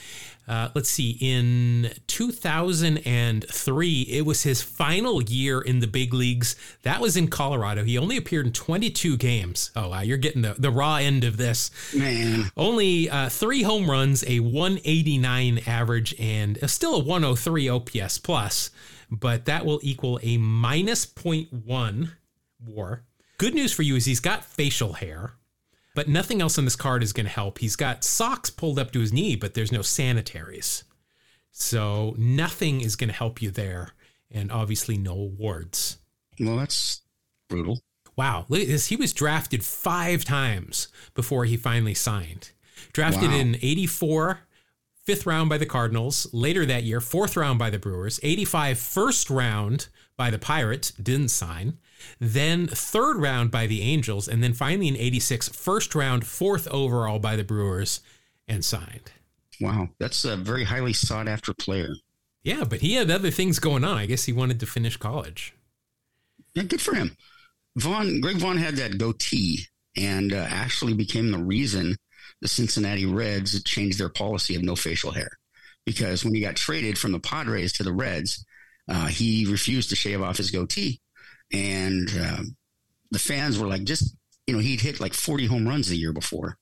Uh, let's see, in 2003, it was his final year in the big leagues. That was in Colorado. He only appeared in 22 games. Oh, wow, you're getting the, the raw end of this. Man, Only uh, three home runs, a 189 average, and still a 103 OPS plus, but that will equal a minus 0.1 WAR. Good news for you is he's got facial hair, but nothing else on this card is going to help. He's got socks pulled up to his knee, but there's no sanitaries. So nothing is going to help you there, and obviously no awards. well, that's brutal. Wow, look at this. He was drafted five times before he finally signed. Drafted Wow. in 84, fifth round by the Cardinals. Later that year, fourth round by the Brewers. 85, first round by the Pirates, didn't sign. Then third round by the Angels. And then finally in 86, first round, fourth overall by the Brewers, and signed. Wow, that's a very highly sought after player. Yeah, but he had other things going on. I guess he wanted to finish college. Yeah, good for him. Vaughn, Greg Vaughn had that goatee and uh, actually became the reason the Cincinnati Reds changed their policy of no facial hair. Because when he got traded from the Padres to the Reds, uh, he refused to shave off his goatee. And um, the fans were like, just, you know, he'd hit like 40 home runs the year before.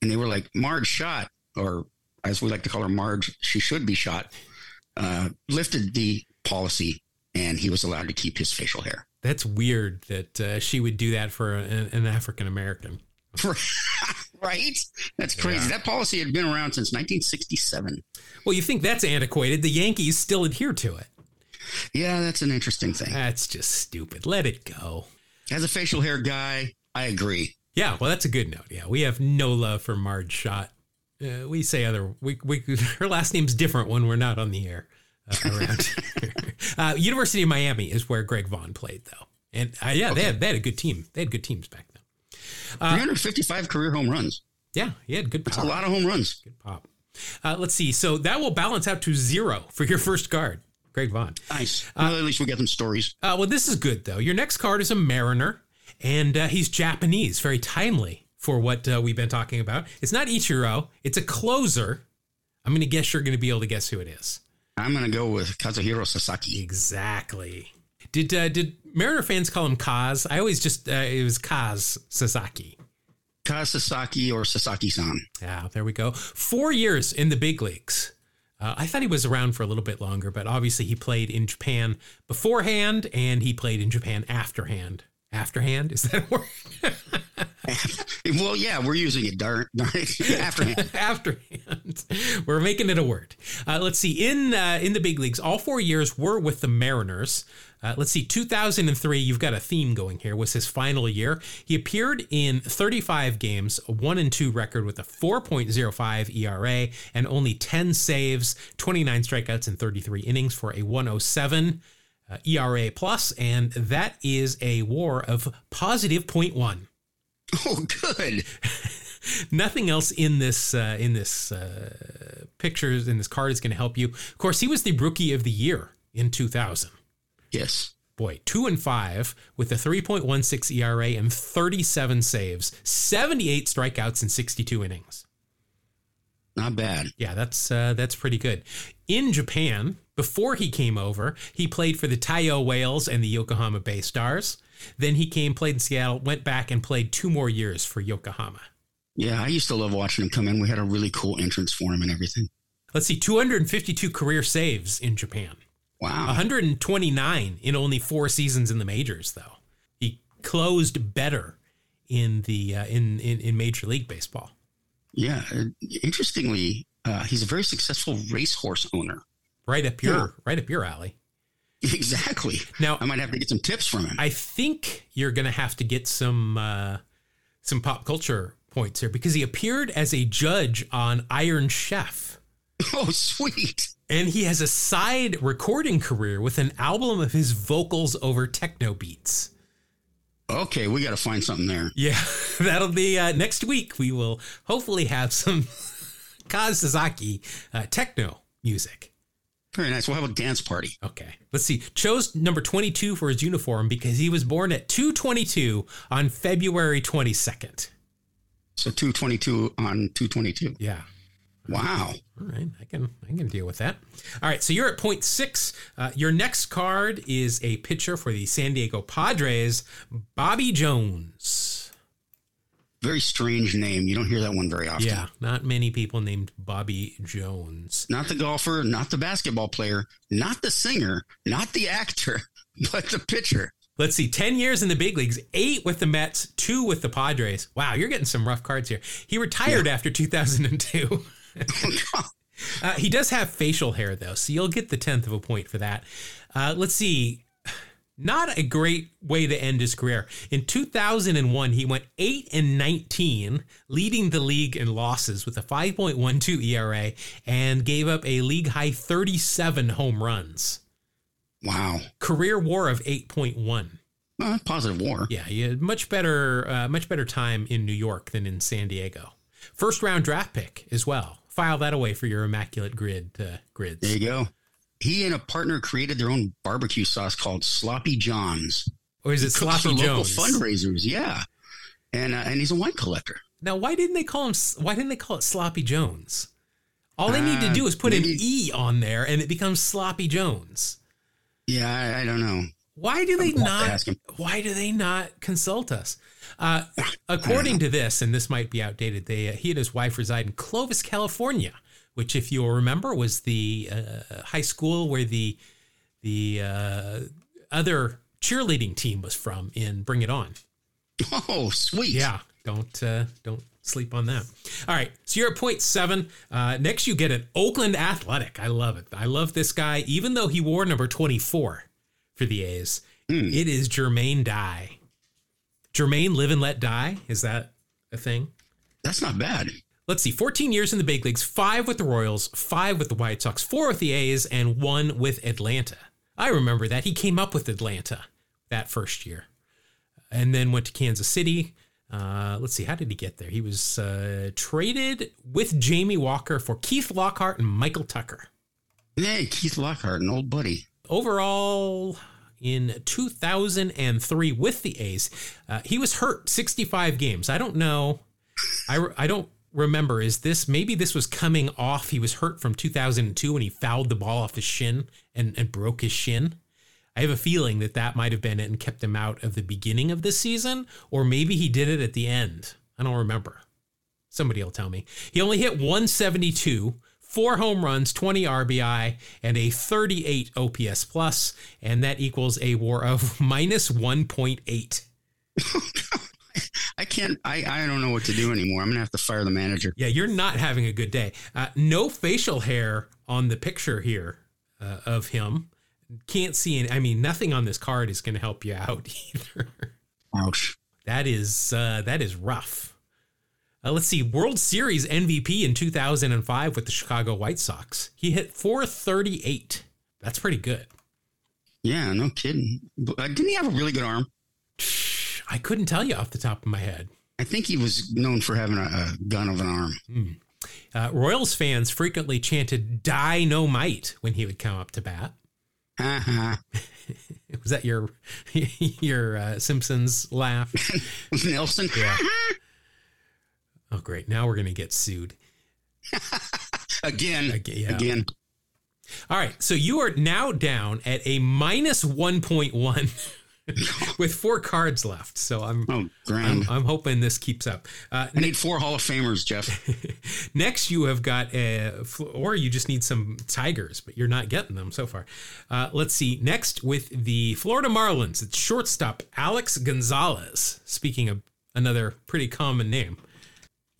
And they were like, Marge Schott, or as we like to call her, Marge, she should be shot, uh, lifted the policy and he was allowed to keep his facial hair. That's weird that uh, she would do that for an, an African American. right? That's crazy. That policy had been around since 1967. Well, you think that's antiquated. The Yankees still adhere to it. Yeah, that's an interesting thing. That's just stupid. Let it go. As a facial hair guy, I agree. Yeah, well, that's a good note. Yeah, we have no love for Marge Schott. Uh, we say other. We, we her last name's different when we're not on the air uh, around. uh, University of Miami is where Greg Vaughn played, though, and uh, yeah, they had they had a good team. They had good teams back then. 355 career home runs. Yeah, he had good That's a lot of home runs. Good pop. Uh, let's see. So that will balance out to zero for your first card, Greg Vaughn. Nice. well, at least we get some stories. Uh, well, this is good though. Your next card is a Mariner, and uh, he's Japanese. Very timely for what uh, we've been talking about. It's not Ichiro. It's a closer. I'm going to guess you're going to be able to guess who it is. I'm going to go with Kazuhiro Sasaki. Exactly. Did uh, did Mariner fans call him Kaz? I always just uh, it was Kaz Sasaki. Kaz Sasaki or Sasaki-san. Yeah, there we go. Four years in the big leagues. Uh, I thought he was around for a little bit longer, but obviously he played in Japan beforehand and he played in Japan afterhand. Afterhand? Is that a word? well, yeah, we're using it darn, darn afterhand. afterhand. We're making it a word. Uh, let's see. In uh, in the big leagues, all four years were with the Mariners. Uh, let's see. 2003. You've got a theme going here. Was his final year. He appeared in 35 games, a one and two record with a 4.05 ERA and only 10 saves, 29 strikeouts in 33 innings for a 107 uh, ERA plus, and that is a WAR of positive 0.1 Oh, good. nothing else in this uh, in this uh, pictures in this card is going to help you. Of course, he was the rookie of the year in 2000. Yes. Boy, two and five with a 3.16 ERA and 37 saves, 78 strikeouts in 62 innings. Not bad. Yeah, that's uh, that's pretty good. In Japan, before he came over, he played for the Taiyo Whales and the Yokohama Bay Stars. Then he came, played in Seattle, went back and played two more years for Yokohama. Yeah, I used to love watching him come in. We had a really cool entrance for him and everything. Let's see, 252 career saves in Japan. Wow. 129 in only four seasons in the majors, though. He closed better in the uh, in, in in Major League Baseball. Yeah. Interestingly, uh, he's a very successful racehorse owner. Right up your Yeah. right up your alley. Exactly. Now- I might have to get some tips from him. I think you're going to have to get some uh, some pop culture points here because he appeared as a judge on Iron Chef. Oh, sweet. And he has a side recording career with an album of his vocals over techno beats. Okay, we got to find something there. Yeah, that'll be uh, next week. We will hopefully have some Kaz Sasaki uh, techno music. Very nice. We'll have a dance party. Okay, let's see. Chose number 22 for his uniform because he was born at 222 on February 22nd. So 222 on 222. Yeah. Wow. All right, I can I can deal with that. All right, so you're at point six. Uh, your next card is a pitcher for the San Diego Padres, Bobby Jones. Very strange name. You don't hear that one very often. Yeah, not many people named Bobby Jones. Not the golfer, not the basketball player, not the singer, not the actor, but the pitcher. Let's see, 10 years in the big leagues, eight with the Mets, two with the Padres. Wow, you're getting some rough cards here. He retired after 2002. Uh, he does have facial hair though, so you'll get the tenth of a point for that. Uh, let's see. Not a great way to end his career. In 2001, he went 8 and 19, leading the league in losses with a 5.12 ERA and gave up a league high 37 home runs. Wow. Career WAR of 8.1. Uh, positive WAR. Yeah, he had much better, uh, much better time in New York than in San Diego. First round draft pick as well. File that away for your immaculate grid uh, grids. There you go. He and a partner created their own barbecue sauce called Sloppy John's. Or is it Cooks Sloppy for local fundraisers, yeah. And uh, and he's a wine collector. Now, why didn't they call him? Why didn't they call it Sloppy Jones? All they need to Uh, do is put an E on there, and it becomes Sloppy Jones. Yeah, I, I don't know. Why do they I'll have to not? Why do they not consult us? Uh, according to this, and this might be outdated, they uh, he and his wife reside in Clovis, California, which, if you'll remember, was the uh, high school where the the uh, other cheerleading team was from in Bring It On. Oh, sweet. Yeah, don't uh, don't sleep on that. All right, so you're at point seven. Uh, next, you get an Oakland Athletic. I love it. I love this guy, even though he wore number 24 for the A's. It is Jermaine Dye. Jermaine Live and Let Die. Is that a thing? That's not bad. Let's see, 14 years in the big leagues, five with the Royals, five with the White Sox, four with the A's, and one with Atlanta. I remember that. He came up with Atlanta that first year and then went to Kansas City. Uh, let's see, how did he get there? He was uh, traded with Jamie Walker for Keith Lockhart and Michael Tucker. Hey, Keith Lockhart, an old buddy. Overall, in 2003 with the A's, uh, he was hurt 65 games. I don't know. I, re- I don't remember. Is this maybe this was coming off? He was hurt from 2002 when he fouled the ball off his shin and, and broke his shin. I have a feeling that that might have been it and kept him out of the beginning of the season, or maybe he did it at the end. I don't remember. Somebody will tell me. He only hit 172, four home runs, 20 RBI, and a 38 OPS plus, and that equals a WAR of minus 1.8. I can't. I, I don't know what to do anymore. I'm gonna have to fire the manager. Yeah, you're not having a good day. Uh, no facial hair on the picture here uh, of him. Can't see any. I mean, nothing on this card is going to help you out either. Ouch. That is uh, that is rough. Uh, let's see, World Series MVP in 2005 with the Chicago White Sox. He hit 438. That's pretty good. Yeah, no kidding. But, uh, didn't he have a really good arm? I couldn't tell you off the top of my head. I think he was known for having a, a gun of an arm. Uh, Royals fans frequently chanted "Die No Might" when he would come up to bat. Ha. Was that your your uh, Simpsons laugh? Nelson. Yeah. Oh, great! Now we're gonna get sued. Again. Aga- yeah. Again. All right, so you are now down at a minus one point one with four cards left. So I'm Oh, I'm, grand. I'm hoping this keeps up. Uh, I need four Hall of Famers, Jeff. Next, you have got a, or you just need some Tigers, but you're not getting them so far. Uh, let's see. Next, with the Florida Marlins, it's shortstop Alex Gonzalez. Speaking of another pretty common name.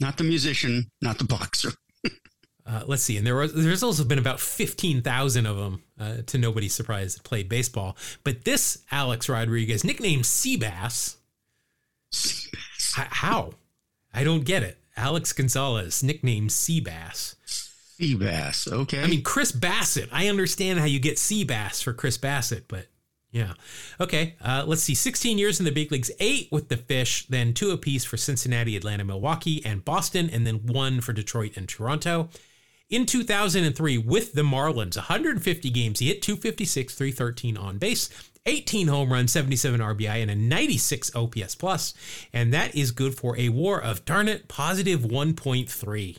Not the musician, not the boxer. Uh, let's see. And there was there's also been about fifteen thousand of them, uh, to nobody's surprise, that played baseball. But this Alex Rodriguez, nicknamed Seabass, how? I don't get it. Alex Gonzalez, nicknamed Seabass. Sea bass. Okay. I mean, Chris Bassett. I understand how you get sea bass for Chris Bassett, but yeah. Okay. Uh, let's see. 16 years in the big leagues, eight with the Fish, then two apiece for Cincinnati, Atlanta, Milwaukee, and Boston, and then one for Detroit and Toronto. In 2003, with the Marlins, 150 games, he hit 256, 313 on base, 18 home runs, 77 RBI, and a 96 OPS plus, and that is good for a WAR of darn it, positive 1.3.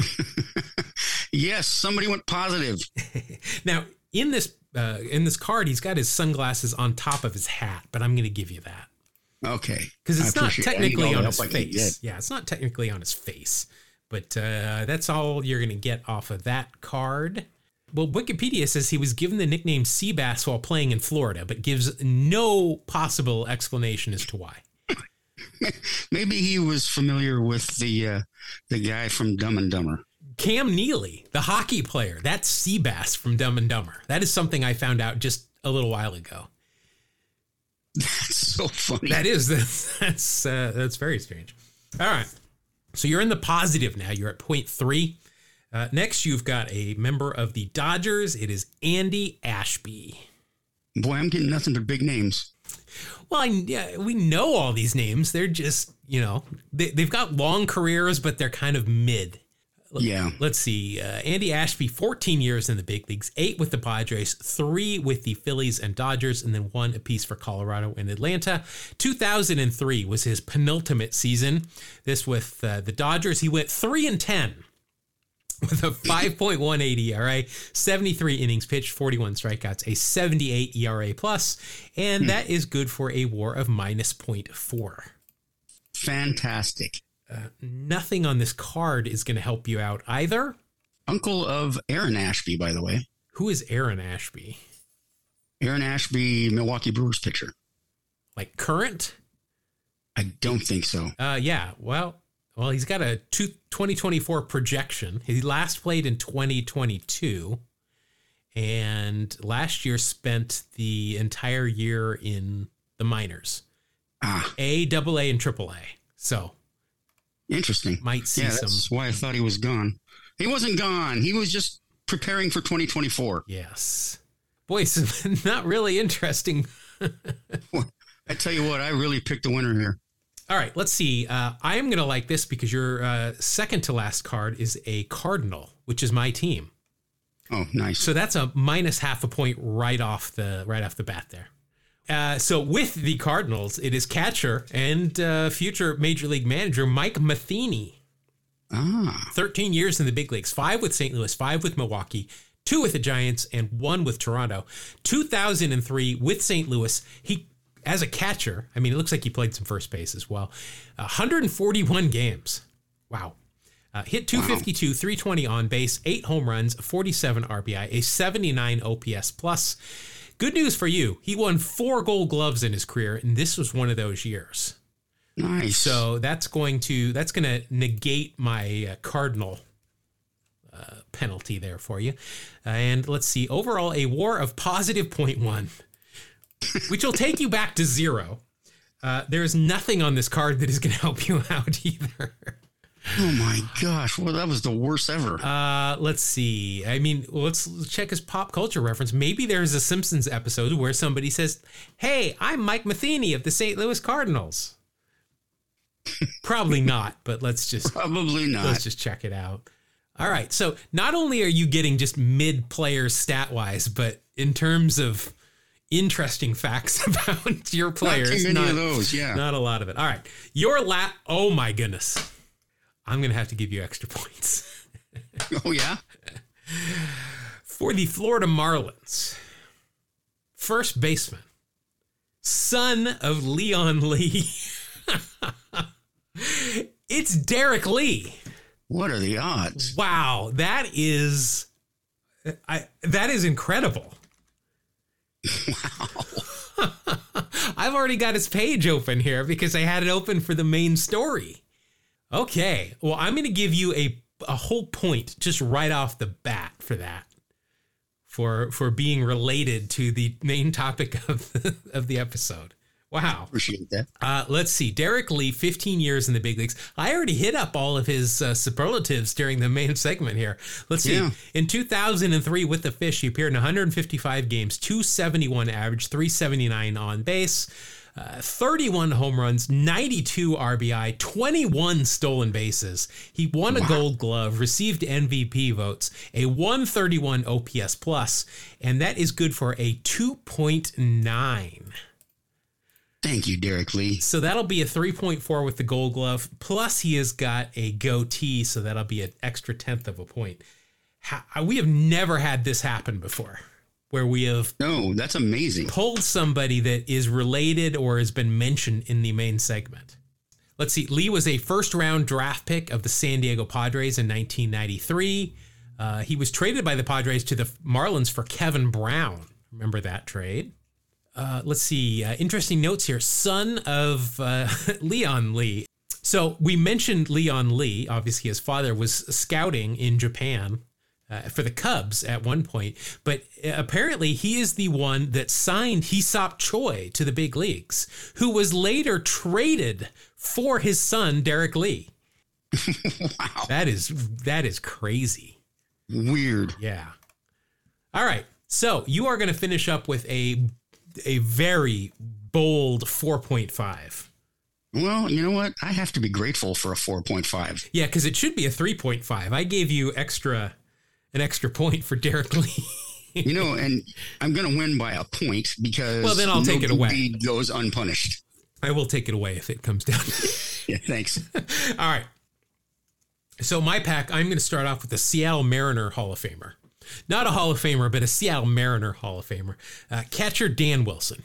yes, somebody went positive. Now, in this uh, in this card, he's got his sunglasses on top of his hat, but I'm going to give you that Okay. because I it's not technically on his it up like he face. Yeah, it's not technically on his face, but uh, that's all you're going to get off of that card. Well, Wikipedia says he was given the nickname Seabass while playing in Florida, but gives no possible explanation as to why. Maybe he was familiar with the uh, the guy from Dumb and Dumber. Cam Neely, the hockey player, that's Seabass from Dumb and Dumber. That is something I found out just a little while ago. That's so funny. That is that's that's uh, that's very strange. All right, so you're in the positive now. You're at point three. Uh, next, you've got a member of the Dodgers. It is Andy Ashby. Boy, I'm getting nothing but big names. Well, I, yeah, we know all these names. They're just you know they, they've got long careers, but they're kind of mid. Yeah. Let's see. Uh, Andy Ashby, 14 years in the big leagues, eight with the Padres, three with the Phillies and Dodgers, and then one apiece for Colorado and Atlanta. 2003 was his penultimate season. This with uh, the Dodgers, he went three and 10 with a 5.18 ERA, 73 innings pitched, 41 strikeouts, a 78 ERA plus, and that is good for a WAR of minus 0.4 Fantastic. Nothing on this card is going to help you out either. Uncle of Aaron Ashby, by the way. Who is Aaron Ashby? Aaron Ashby, Milwaukee Brewers pitcher. Like current? I don't think so. Uh, yeah. Well, well, he's got a two, 2024 projection. He last played in 2022, and last year spent the entire year in the minors, Ah, A, double A, and triple A. So interesting. might see yeah, some. that's why I thought he was gone. He wasn't gone. He was just preparing for 2024. Yes. Boy, some not really interesting I tell you what, I really picked a winner here. All right, let's see. Uh, I am going to like this because your uh, second to last card is a Cardinal, which is my team. Oh, nice. So that's a minus half a point right off the right off the bat there. Uh, so with the Cardinals, it is catcher and uh, future major league manager Mike Matheny. ah, 13 years in the big leagues, five with St. Louis, five with Milwaukee, two with the Giants, and one with Toronto. 2003 with St. Louis, he as a catcher. I mean, it looks like he played some first base as well. 141 games. Wow. Uh, hit 252, 320 on base, eight home runs, 47 RBI, a 79 OPS plus. Good news for you. He won four gold gloves in his career, and this was one of those years. nice. So that's going to that's going to negate my uh, cardinal uh, penalty there for you. and let's see, overall a WAR of positive 0.1, which will take you back to zero. Uh, there's nothing on this card that is going to help you out either. Oh my gosh, well, that was the worst ever. Uh, let's see. I mean, let's check his pop culture reference. Maybe there's a Simpsons episode where somebody says, "Hey, I'm Mike Matheny of the St. Louis Cardinals." Probably not, but let's just Probably not. Let's just check it out. All right. So not only are you getting just mid players stat wise, but in terms of interesting facts about your Not players, too many not, of those. Yeah. not a lot of it. All right. Your lap. Oh my goodness. I'm going to have to give you extra points. Oh yeah. For the Florida Marlins, first baseman, son of Leon Lee. it's Derrek Lee. What are the odds? Wow, that is I that is incredible. Wow. I've already got his page open here because I had it open for the main story. Okay. Well, I'm going to give you a a whole point just right off the bat for that. For for being related to the main topic of the, of the episode. Wow. Appreciate that. Uh, let's see. Derrek Lee, 15 years in the big leagues. I already hit up all of his uh, superlatives during the main segment here. Let's see. Yeah. In 2003 with the Fish, he appeared in 155 games, 271 average, 379 on base. Uh, 31 home runs, 92 RBI, 21 stolen bases. He won a gold glove, received MVP votes, a 131 OPS plus, and that is good for a 2.9. Thank you, Derrek Lee. So that'll be a 3.4 with the gold glove. Plus, he has got a goatee, so that'll be an extra tenth of a point. We have never had this happen before, where we have No, that's amazing. pulled somebody that is related or has been mentioned in the main segment. Let's see. Lee was a first round draft pick of the San Diego Padres in 1993. Uh, he was traded by the Padres to the Marlins for Kevin Brown. Remember that trade? Uh, let's see. Uh, interesting notes here. Son of uh, Leon Lee. So we mentioned Leon Lee. Obviously, his father was scouting in Japan uh, for the Cubs at one point, but uh, apparently he is the one that signed Hee-seop Choi to the big leagues, who was later traded for his son Derrek Lee. wow. That is that is crazy. Weird. Yeah. All right. So you are going to finish up with a a very bold 4.5. Well, you know what? I have to be grateful for a 4.5. Yeah, because it should be a 3.5. I gave you extra an extra point for Derrek Lee. You know, and I'm going to win by a point because Well, then I'll no take it away. goes unpunished. I will take it away if it comes down. Yeah, thanks. All right. So my pack, I'm going to start off with the Seattle Mariner Hall of Famer. Not a Hall of Famer, but a Seattle Mariner Hall of Famer. Uh, catcher Dan Wilson.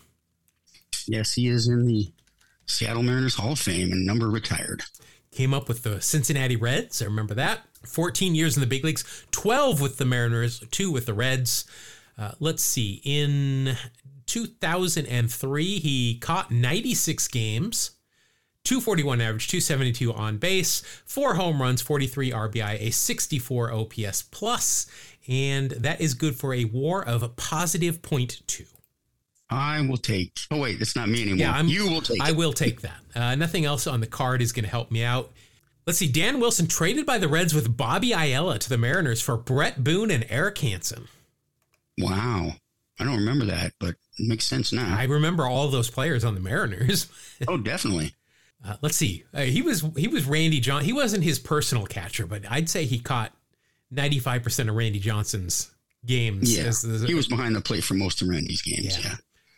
yes, he is in the Seattle Mariners Hall of Fame and number retired. Came up with the Cincinnati Reds. I remember that. 14 years in the big leagues, 12 with the Mariners, two with the Reds. Uh, let's see. In 2003, he caught 96 games, 241 average, 272 on base, four home runs, 43 RBI, a 64 OPS plus, and that is good for a WAR of positive 0.2. I will take. Oh wait, it's not me anymore. Yeah, I'm, you will take. I will take that. Uh, nothing else on the card is going to help me out. Let's see. Dan Wilson traded by the Reds with Bobby Ayala to the Mariners for Bret Boone and Erik Hanson. Wow, I don't remember that, but it makes sense now. I remember all those players on the Mariners. oh, definitely. Uh, let's see. Uh, he was he was Randy John. He wasn't his personal catcher, but I'd say he caught ninety five percent of Randy Johnson's games. Yeah, as the- he was behind the plate for most of Randy's games. Yeah. Yeah.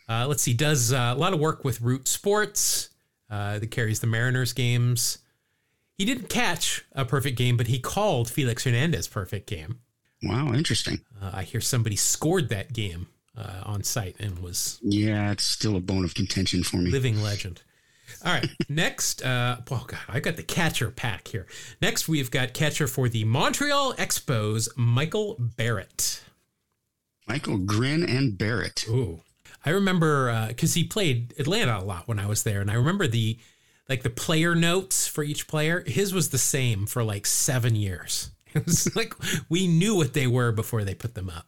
Uh, let's see, does uh, a lot of work with Root Sports uh, that carries the Mariners games. He didn't catch a perfect game, but he called Felix Hernandez perfect game. Wow, interesting. Uh, I hear somebody scored that game uh, on site and was Yeah, it's still a bone of contention for me. living legend. All right, next, uh, oh god, I got the catcher pack here. Next, we've got catcher for the Montreal Expos, Michael Barrett. Michael Grin and Barrett. Ooh. I remember because he played Atlanta a lot when I was there, and I remember the like the player notes for each player. His was the same for like seven years. It was like we knew what they were before they put them up.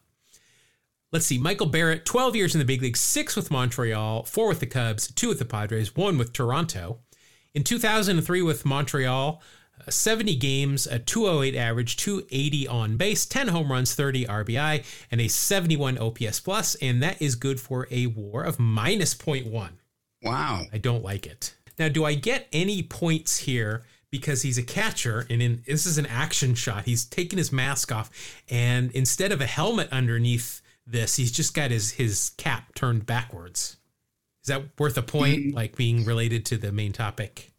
Let's see, Michael Barrett, 12 years in the big league, six with Montreal, four with the Cubs, two with the Padres, one with Toronto. In 2003 with Montreal, uh, 70 games, a 208 average, 280 on base, 10 home runs, 30 RBI, and a 71 OPS plus, and that is good for a WAR of minus 0.1. Wow. I don't like it. Now, do I get any points here because he's a catcher and in this is an action shot? He's taken his mask off, and instead of a helmet underneath this, he's just got his his cap turned backwards. Is that worth a point? Mm. Like being related to the main topic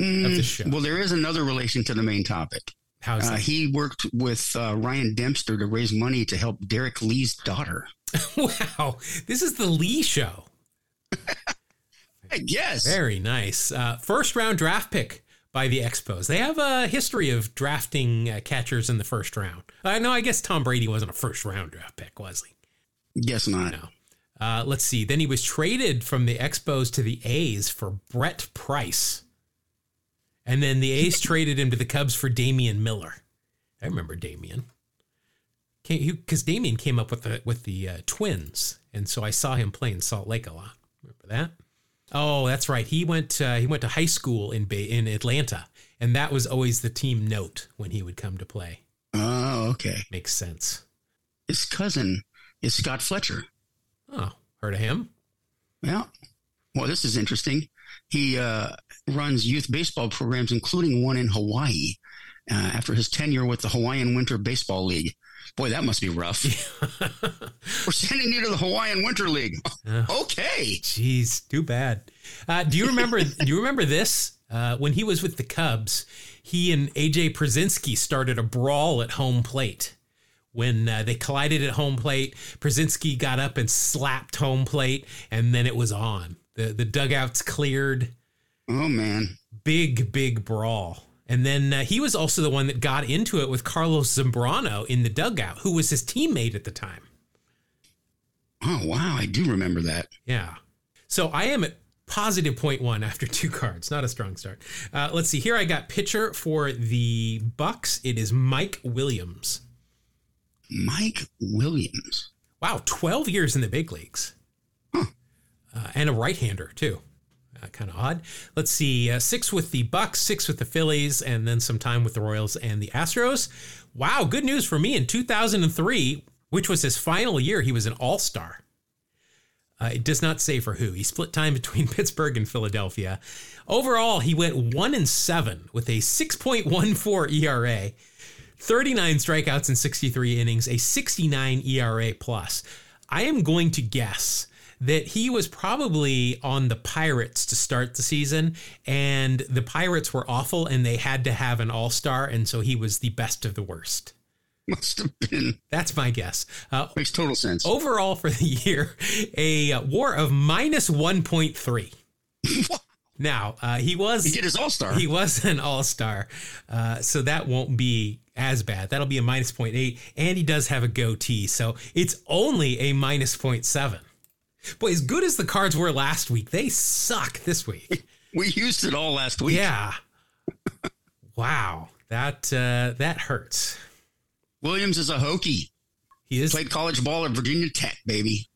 of the show? Well, there is another relation to the main topic. How's Uh, he worked with uh, Ryan Dempster to raise money to help Derrek Lee's daughter. wow, this is the Lee show. I guess. Very nice. Uh, first round draft pick by the Expos. They have a history of drafting uh, catchers in the first round. I know. I guess Tom Brady wasn't a first round draft pick, was he? Guess not. No. Uh, let's see. Then he was traded from the Expos to the A's for Brett Price. And then the A's traded him to the Cubs for Damian Miller. I remember Damian. Because Damian came up with the with the uh, Twins, and so I saw him play in Salt Lake a lot. Remember that? Oh, that's right. He went uh, he went to high school in Bay, in Atlanta, and that was always the team note when he would come to play. Oh, okay. Makes sense. His cousin is Scott Fletcher. Oh, heard of him? Yeah. Well, this is interesting. He uh, runs youth baseball programs, including one in Hawaii, uh, after his tenure with the Hawaiian Winter Baseball League. Boy, that must be rough. We're sending you to the Hawaiian Winter League. okay. Jeez, too bad. Uh, do you remember? do you remember this? Uh, when he was with the Cubs, he and AJ Pierzynski started a brawl at home plate. When uh, they collided at home plate, Pierzynski got up and slapped home plate, and then it was on. The The dugouts cleared. Oh, man. Big, big brawl. And then uh, he was also the one that got into it with Carlos Zambrano in the dugout, who was his teammate at the time. Oh, wow. I do remember that. Yeah. So I am at positive point one after two cards. Not a strong start. Uh, let's see. Here I got pitcher for the Bucks. It is Mike Williams. Mike Williams. Wow, 12 years in the big leagues. Uh, and a right-hander too. Uh, kind of odd. Let's see. Uh, six with the Bucks, six with the Phillies, and then some time with the Royals and the Astros. Wow, good news for me. In 2003, which was his final year, he was an All-Star. Uh, it does not say for who. He split time between Pittsburgh and Philadelphia. Overall, he went one and seven with a 6.14 ERA, 39 strikeouts in 63 innings, a 69 ERA plus. I am going to guess that he was probably on the Pirates to start the season, and the Pirates were awful, and they had to have an All Star, and so he was the best of the worst. Must have been. That's my guess. Uh, Makes total sense. overall for the year, a WAR of minus 1.3. Now uh, he was He did his All Star. he was an all star, uh, so that won't be as bad. That'll be a minus 0.8, and he does have a goatee, so it's only a minus 0.7. Boy, as good as the cards were last week, they suck this week. We used it all last week. yeah. wow, that uh, that hurts. Williams is a Hokie. He is. Played college ball at Virginia Tech, baby.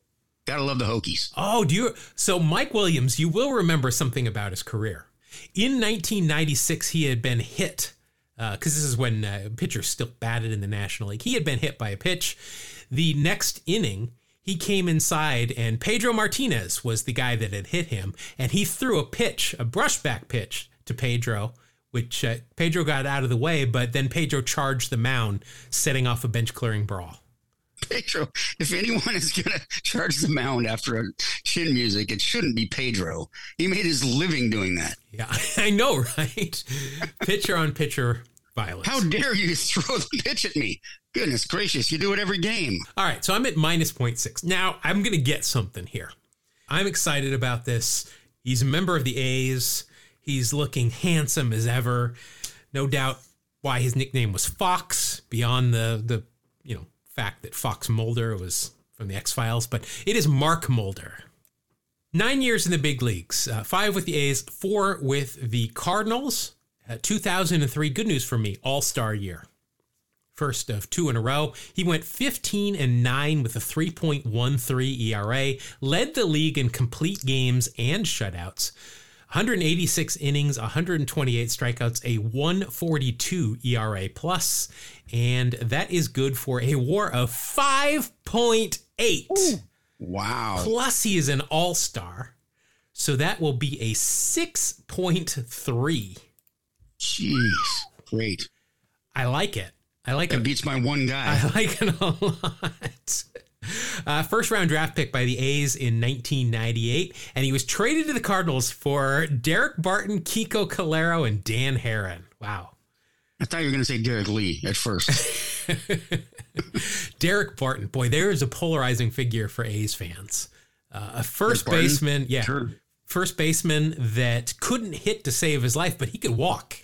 Gotta love the Hokies. Oh, do you? So Mike Williams, you will remember something about his career. In 1996, he had been hit because this is when uh, pitchers still batted in the National League. He had been hit by a pitch. The next inning, he came inside, and Pedro Martinez was the guy that had hit him, and he threw a pitch, a brushback pitch to Pedro. Which uh, Pedro got out of the way, but then Pedro charged the mound, setting off a bench clearing brawl. Pedro, if anyone is going to charge the mound after a chin music, it shouldn't be Pedro. He made his living doing that. Yeah, I know, right? pitcher on pitcher violence. How dare you throw the pitch at me? Goodness gracious, you do it every game. All right, so I'm at minus 0.6. Now, I'm going to get something here. I'm excited about this. He's a member of the A's. He's looking handsome as ever. No doubt why his nickname was Fox, beyond the, the you know, fact that Fox Mulder was from the X Files, but it is Mark Mulder. Nine years in the big leagues, uh, five with the A's, four with the Cardinals. Uh, 2003, good news for me, All Star year. First of two in a row. He went 15 and 9 with a 3.13 ERA, led the league in complete games and shutouts. 186 innings, 128 strikeouts, a 142 ERA plus, and that is good for a WAR of 5.8. Wow. Plus, he is an All Star, so that will be a 6.3. Jeez. Great. I like it. I like it. Beats my one guy. I like it a lot. Uh, first round draft pick by the A's in 1998, and he was traded to the Cardinals for Daric Barton, Kiko Calero, and Dan Haren. Wow. I thought you were going to say Derrek Lee at first. Daric Barton, boy, there is a polarizing figure for A's fans. Uh, a first baseman, yeah, Sure. first baseman that couldn't hit to save his life, but he could walk.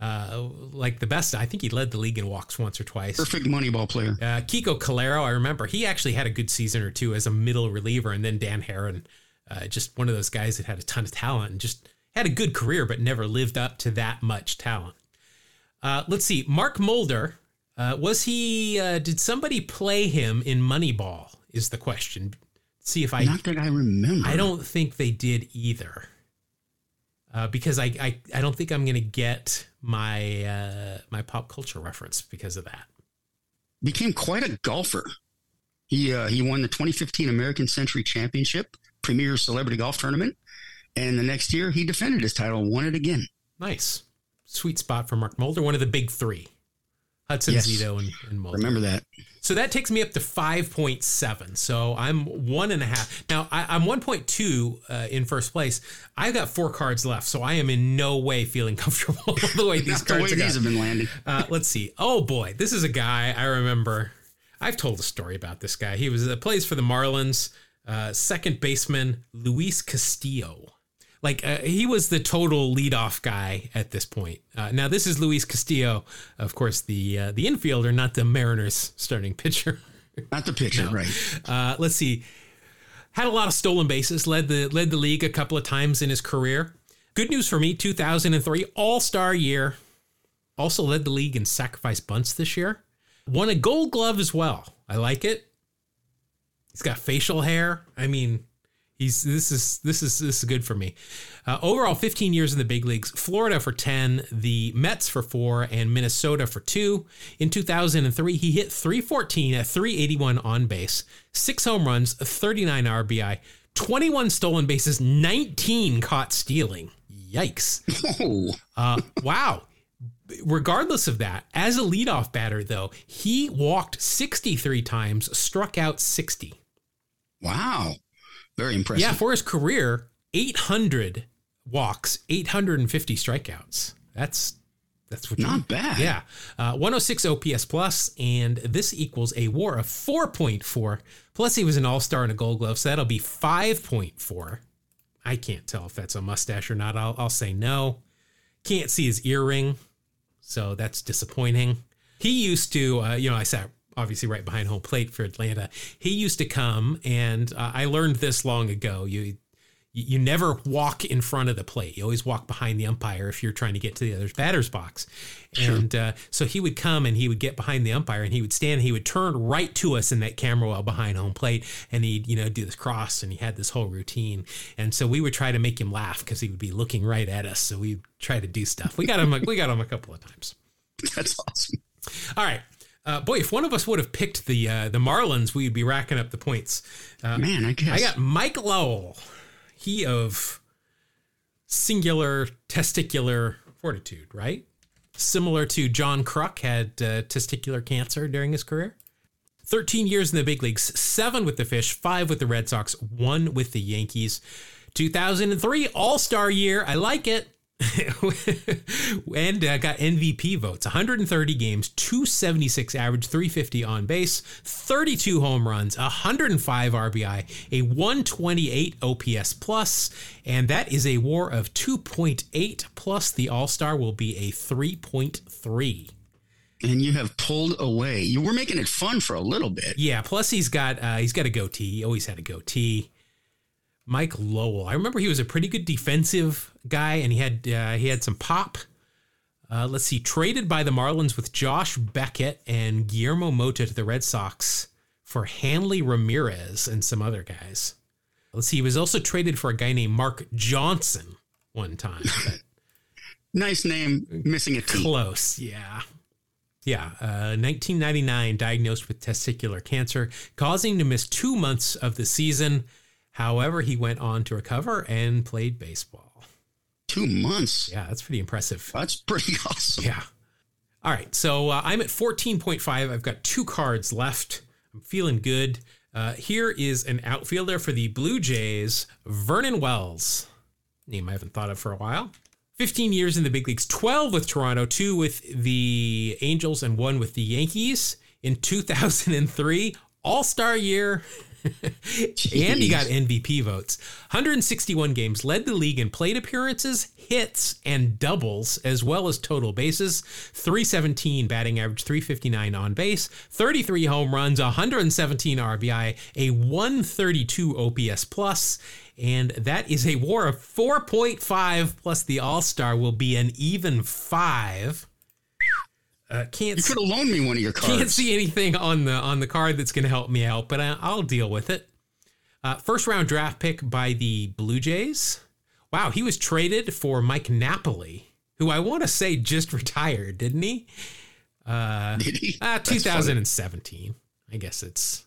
Uh, like the best, I think he led the league in walks once or twice. Perfect Moneyball player. Uh, Kiko Calero, I remember he actually had a good season or two as a middle reliever, and then Dan Haren, uh, just one of those guys that had a ton of talent and just had a good career, but never lived up to that much talent. Uh, let's see, Mark Mulder, uh, was he? Uh, did somebody play him in Moneyball? Is the question. See if I Not that I remember. I don't think they did either. Uh, because I, I I don't think I'm gonna get my uh, my pop culture reference because of that. became quite a golfer. He uh, he won the 2015 American Century Championship, premier celebrity golf tournament, and the next year he defended his title and won it again. Nice, sweet spot for Mark Mulder, one of the big three, Hudson, Yes. Zito, and, and Mulder. Remember that? So that takes me up to 5.7. So I'm one and a half. Now I, I'm 1.2 uh, in first place. I've got four cards left, so I am in no way feeling comfortable the way these Not the way cards are these have been landing. Uh, let's see. Oh boy, this is a guy I remember. I've told a story about this guy. He was uh, plays for the Marlins, uh, second baseman Luis Castillo. Like uh, he was the total leadoff guy at this point. Uh, now this is Luis Castillo, of course, the uh, the infielder, not the Mariners starting pitcher. Not the pitcher, right? Uh, let's see. Had a lot of stolen bases. Led the led the league a couple of times in his career. Good news for me. 2003 All Star year. Also led the league in sacrifice bunts this year. Won a Gold Glove as well. I like it. He's got facial hair. I mean, he's this is this is this is good for me. Uh, overall, 15 years in the big leagues. Florida for 10, the Mets for four, and Minnesota for two. In 2003, he hit 314 at 381 on base, six home runs, 39 RBI, 21 stolen bases, 19 caught stealing. Yikes! Oh, Uh, wow. Regardless of that, as a leadoff batter, though, he walked 63 times, struck out 60. wow. Very impressive. Yeah, for his career, 800 walks, 850 strikeouts. That's that's what Not bad. Yeah, uh, 106 OPS plus, and this equals a WAR of 4.4. Plus, he was an All Star and a Gold Glove, so that'll be 5.4. I can't tell if that's a mustache or not. I'll, I'll say no. Can't see his earring, so that's disappointing. He used to, uh, you know, I sat obviously right behind home plate for Atlanta. He used to come, and uh, I learned this long ago. You you never walk in front of the plate. You always walk behind the umpire if you're trying to get to the other batter's box. And uh, so he would come and he would get behind the umpire and he would stand. And he would turn right to us in that camera well behind home plate, and he'd you know do this cross and he had this whole routine. And so we would try to make him laugh because he would be looking right at us. So we'd try to do stuff. We got him. we got him a couple of times. That's awesome. All right. Uh, boy, if one of us would have picked the uh, the Marlins, we'd be racking up the points. Uh, Man, I guess. I got Mike Lowell. He of singular testicular fortitude, right? Similar to John Kruk, had uh, testicular cancer during his career. 13 years in the big leagues, seven with the Fish, five with the Red Sox, one with the Yankees. 2003 All Star year. I like it. and uh, got MVP votes 130 games, 276 average, 350 on base, 32 home runs, 105 RBI, a 128 OPS plus, and that is a war of 2.8 plus the All Star will be a 3.3. and you have pulled away. You were making it fun for a little bit. Yeah, plus he's got uh, he's got a goatee. He always had a goatee. Mike Lowell. I remember he was a pretty good defensive guy, and he had uh, he had some pop. Uh, let's see, traded by the Marlins with Josh Beckett and Guillermo Mota to the Red Sox for Hanley Ramirez and some other guys. Let's see, he was also traded for a guy named Mark Johnson one time. Nice name, missing a T. Close, yeah. Yeah, uh, 1999, diagnosed with testicular cancer, causing to miss two months of the season. However, he went on to recover and played baseball. Two months. Yeah, that's pretty impressive. That's pretty awesome. Yeah. All right, so uh, I'm at 14.5. I've got two cards left. I'm feeling good. Uh, here is an outfielder for the Blue Jays, Vernon Wells. Name I haven't thought of for a while. 15 years in the big leagues, 12 with Toronto, two with the Angels, and one with the Yankees. In 2003, All Star year. And he got MVP votes. 161 games, led the league in plate appearances, hits, and doubles, as well as total bases. 317 batting average, 359 on base, 33 home runs, 117 RBI, a 132 OPS plus, and that is a WAR of 4.5 plus the All Star will be an even five. Uh, can't You could have loaned me one of your cards. can't see anything on the on the card that's going to help me out, but I, I'll deal with it. Uh, first round draft pick by the Blue Jays. Wow, he was traded for Mike Napoli, who I want to say just retired, didn't he? Uh, Did he? uh, That's funny. 2017. I guess it's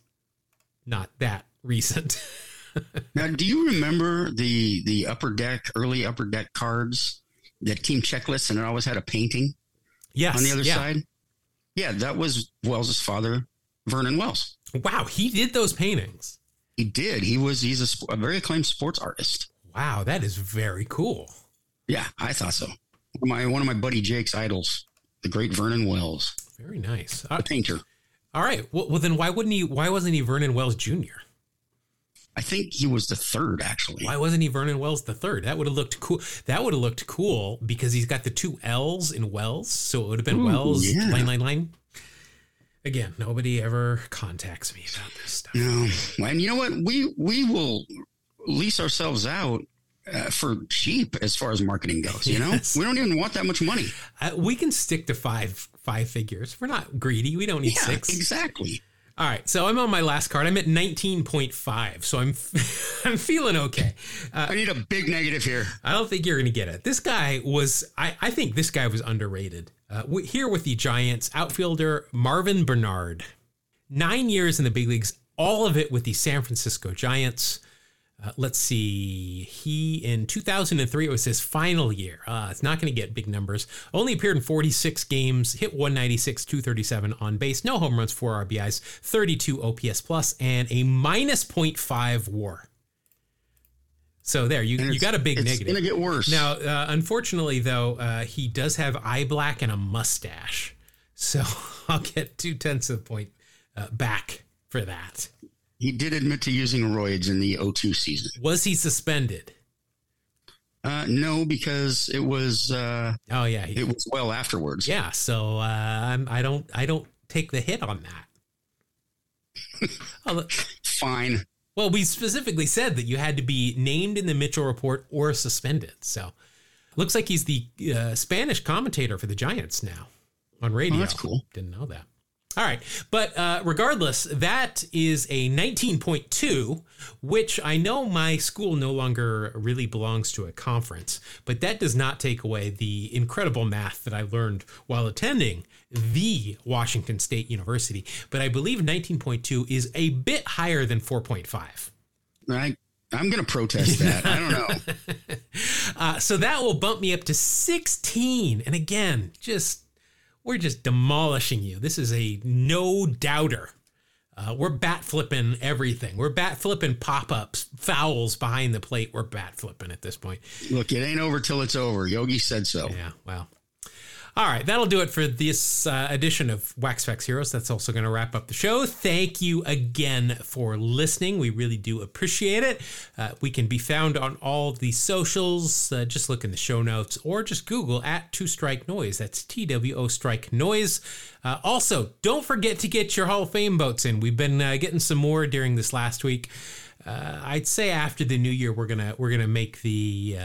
not that recent. Now, do you remember the the upper deck, early upper deck cards, that team checklist, and it always had a painting yes. on the other yeah. side? Yeah, that was Wells's father, Vernon Wells. Wow, he did those paintings. He did. He was. He's a, a very acclaimed sports artist. Wow, that is very cool. Yeah, I thought so. My one of my buddy Jake's idols, the great Vernon Wells, Very nice. Uh, a painter. all right. Well, well, then why wouldn't he? Why wasn't he Vernon Wells Jr.? I think he was the third, actually. Why wasn't he Vernon Wells the third? That would have looked cool. That would have looked cool because he's got the two L's in Wells, so it would have been Ooh, Wells yeah. line line line. Again, nobody ever contacts me about this stuff. No, and you know what? We we will lease ourselves out uh, for cheap as far as marketing goes. You know, we don't even want that much money. Uh, we can stick to five five figures. We're not greedy. We don't need Yeah, six. exactly. All right, so I'm on my last card. I'm at 19.5, so I'm I'm feeling okay. Uh, I need a big negative here. I don't think you're going to get it. This guy was, I, I think this guy was underrated. Uh, here with the Giants, outfielder Marvin Benard. Nine years in the big leagues, all of it with the San Francisco Giants. Uh, let's see. He in 2003 it was his final year. Uh, it's not going to get big numbers. Only appeared in 46 games, hit 196, 237 on base, no home runs, four RBIs, 32 OPS plus, and a minus 0.5 WAR. So there, you, you got a big it's negative. It's gonna get worse. Now, uh, unfortunately, though, uh, he does have eye black and a mustache. So I'll get two tenths of a point uh, back for that. He did admit to using roids in the 02 season. Was he suspended? Uh, no, because it was uh, Oh yeah, he, it was well afterwards. yeah. So uh, I'm, I don't I don't take the hit on that. Although- Fine. well, we specifically said that you had to be named in the Mitchell report or suspended. So looks like he's the uh, Spanish commentator for the Giants now on radio. Oh, that's cool. Didn't know that. All right. But uh, regardless, that is a 19.2, which I know my school no longer really belongs to a conference, but that does not take away the incredible math that I learned while attending the Washington State University. But I believe 19.2 is a bit higher than 4.5. I I'm gonna protest that. I don't know. Uh, so that will bump me up to 16. And again, just we're just demolishing you. This is a no doubter. Uh, we're bat flipping everything. We're bat flipping pop ups, fouls behind the plate. We're bat flipping at this point. Look, it ain't over till it's over. Yogi said so. Yeah, well. All right, that'll do it for this uh, edition of Wax Pack Heroes. That's also going to wrap up the show. Thank you again for listening. We really do appreciate it. Uh, we can be found on all the socials. Uh, just look in the show notes or just Google at Two Strike Noise. That's T W O Strike Noise. Uh, also, don't forget to get your Hall of Fame votes in. We've been uh, getting some more during this last week. Uh, I'd say after the new year, we're gonna we're gonna make the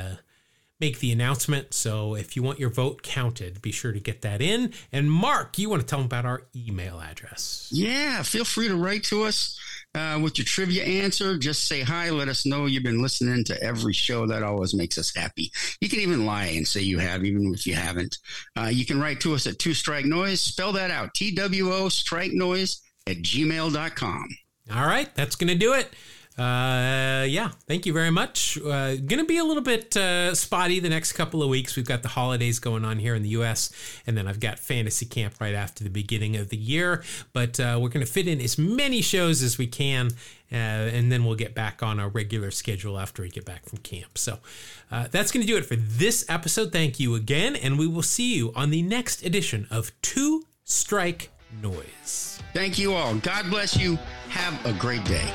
make the announcement. So if you want your vote counted, be sure to get that in. And Mark, you want to tell them about our email address. Yeah, feel free to write to us uh, with your trivia answer. Just say hi. Let us know you've been listening to every show. That always makes us happy. You can even lie and say you have, even if you haven't. Uh, you can write to us at Two Strike Noise. Spell that out T W O Strike Noise at gmail.com. All right, that's going to do it. Uh, yeah, thank you very much. Uh, gonna be a little bit uh, spotty the next couple of weeks. We've got the holidays going on here in the U.S., and then I've got fantasy camp right after the beginning of the year. But uh, we're gonna fit in as many shows as we can, uh, and then we'll get back on a regular schedule after we get back from camp. So uh, that's gonna do it for this episode. Thank you again, and we will see you on the next edition of Two Strike Noise. Thank you all. God bless you. Have a great day.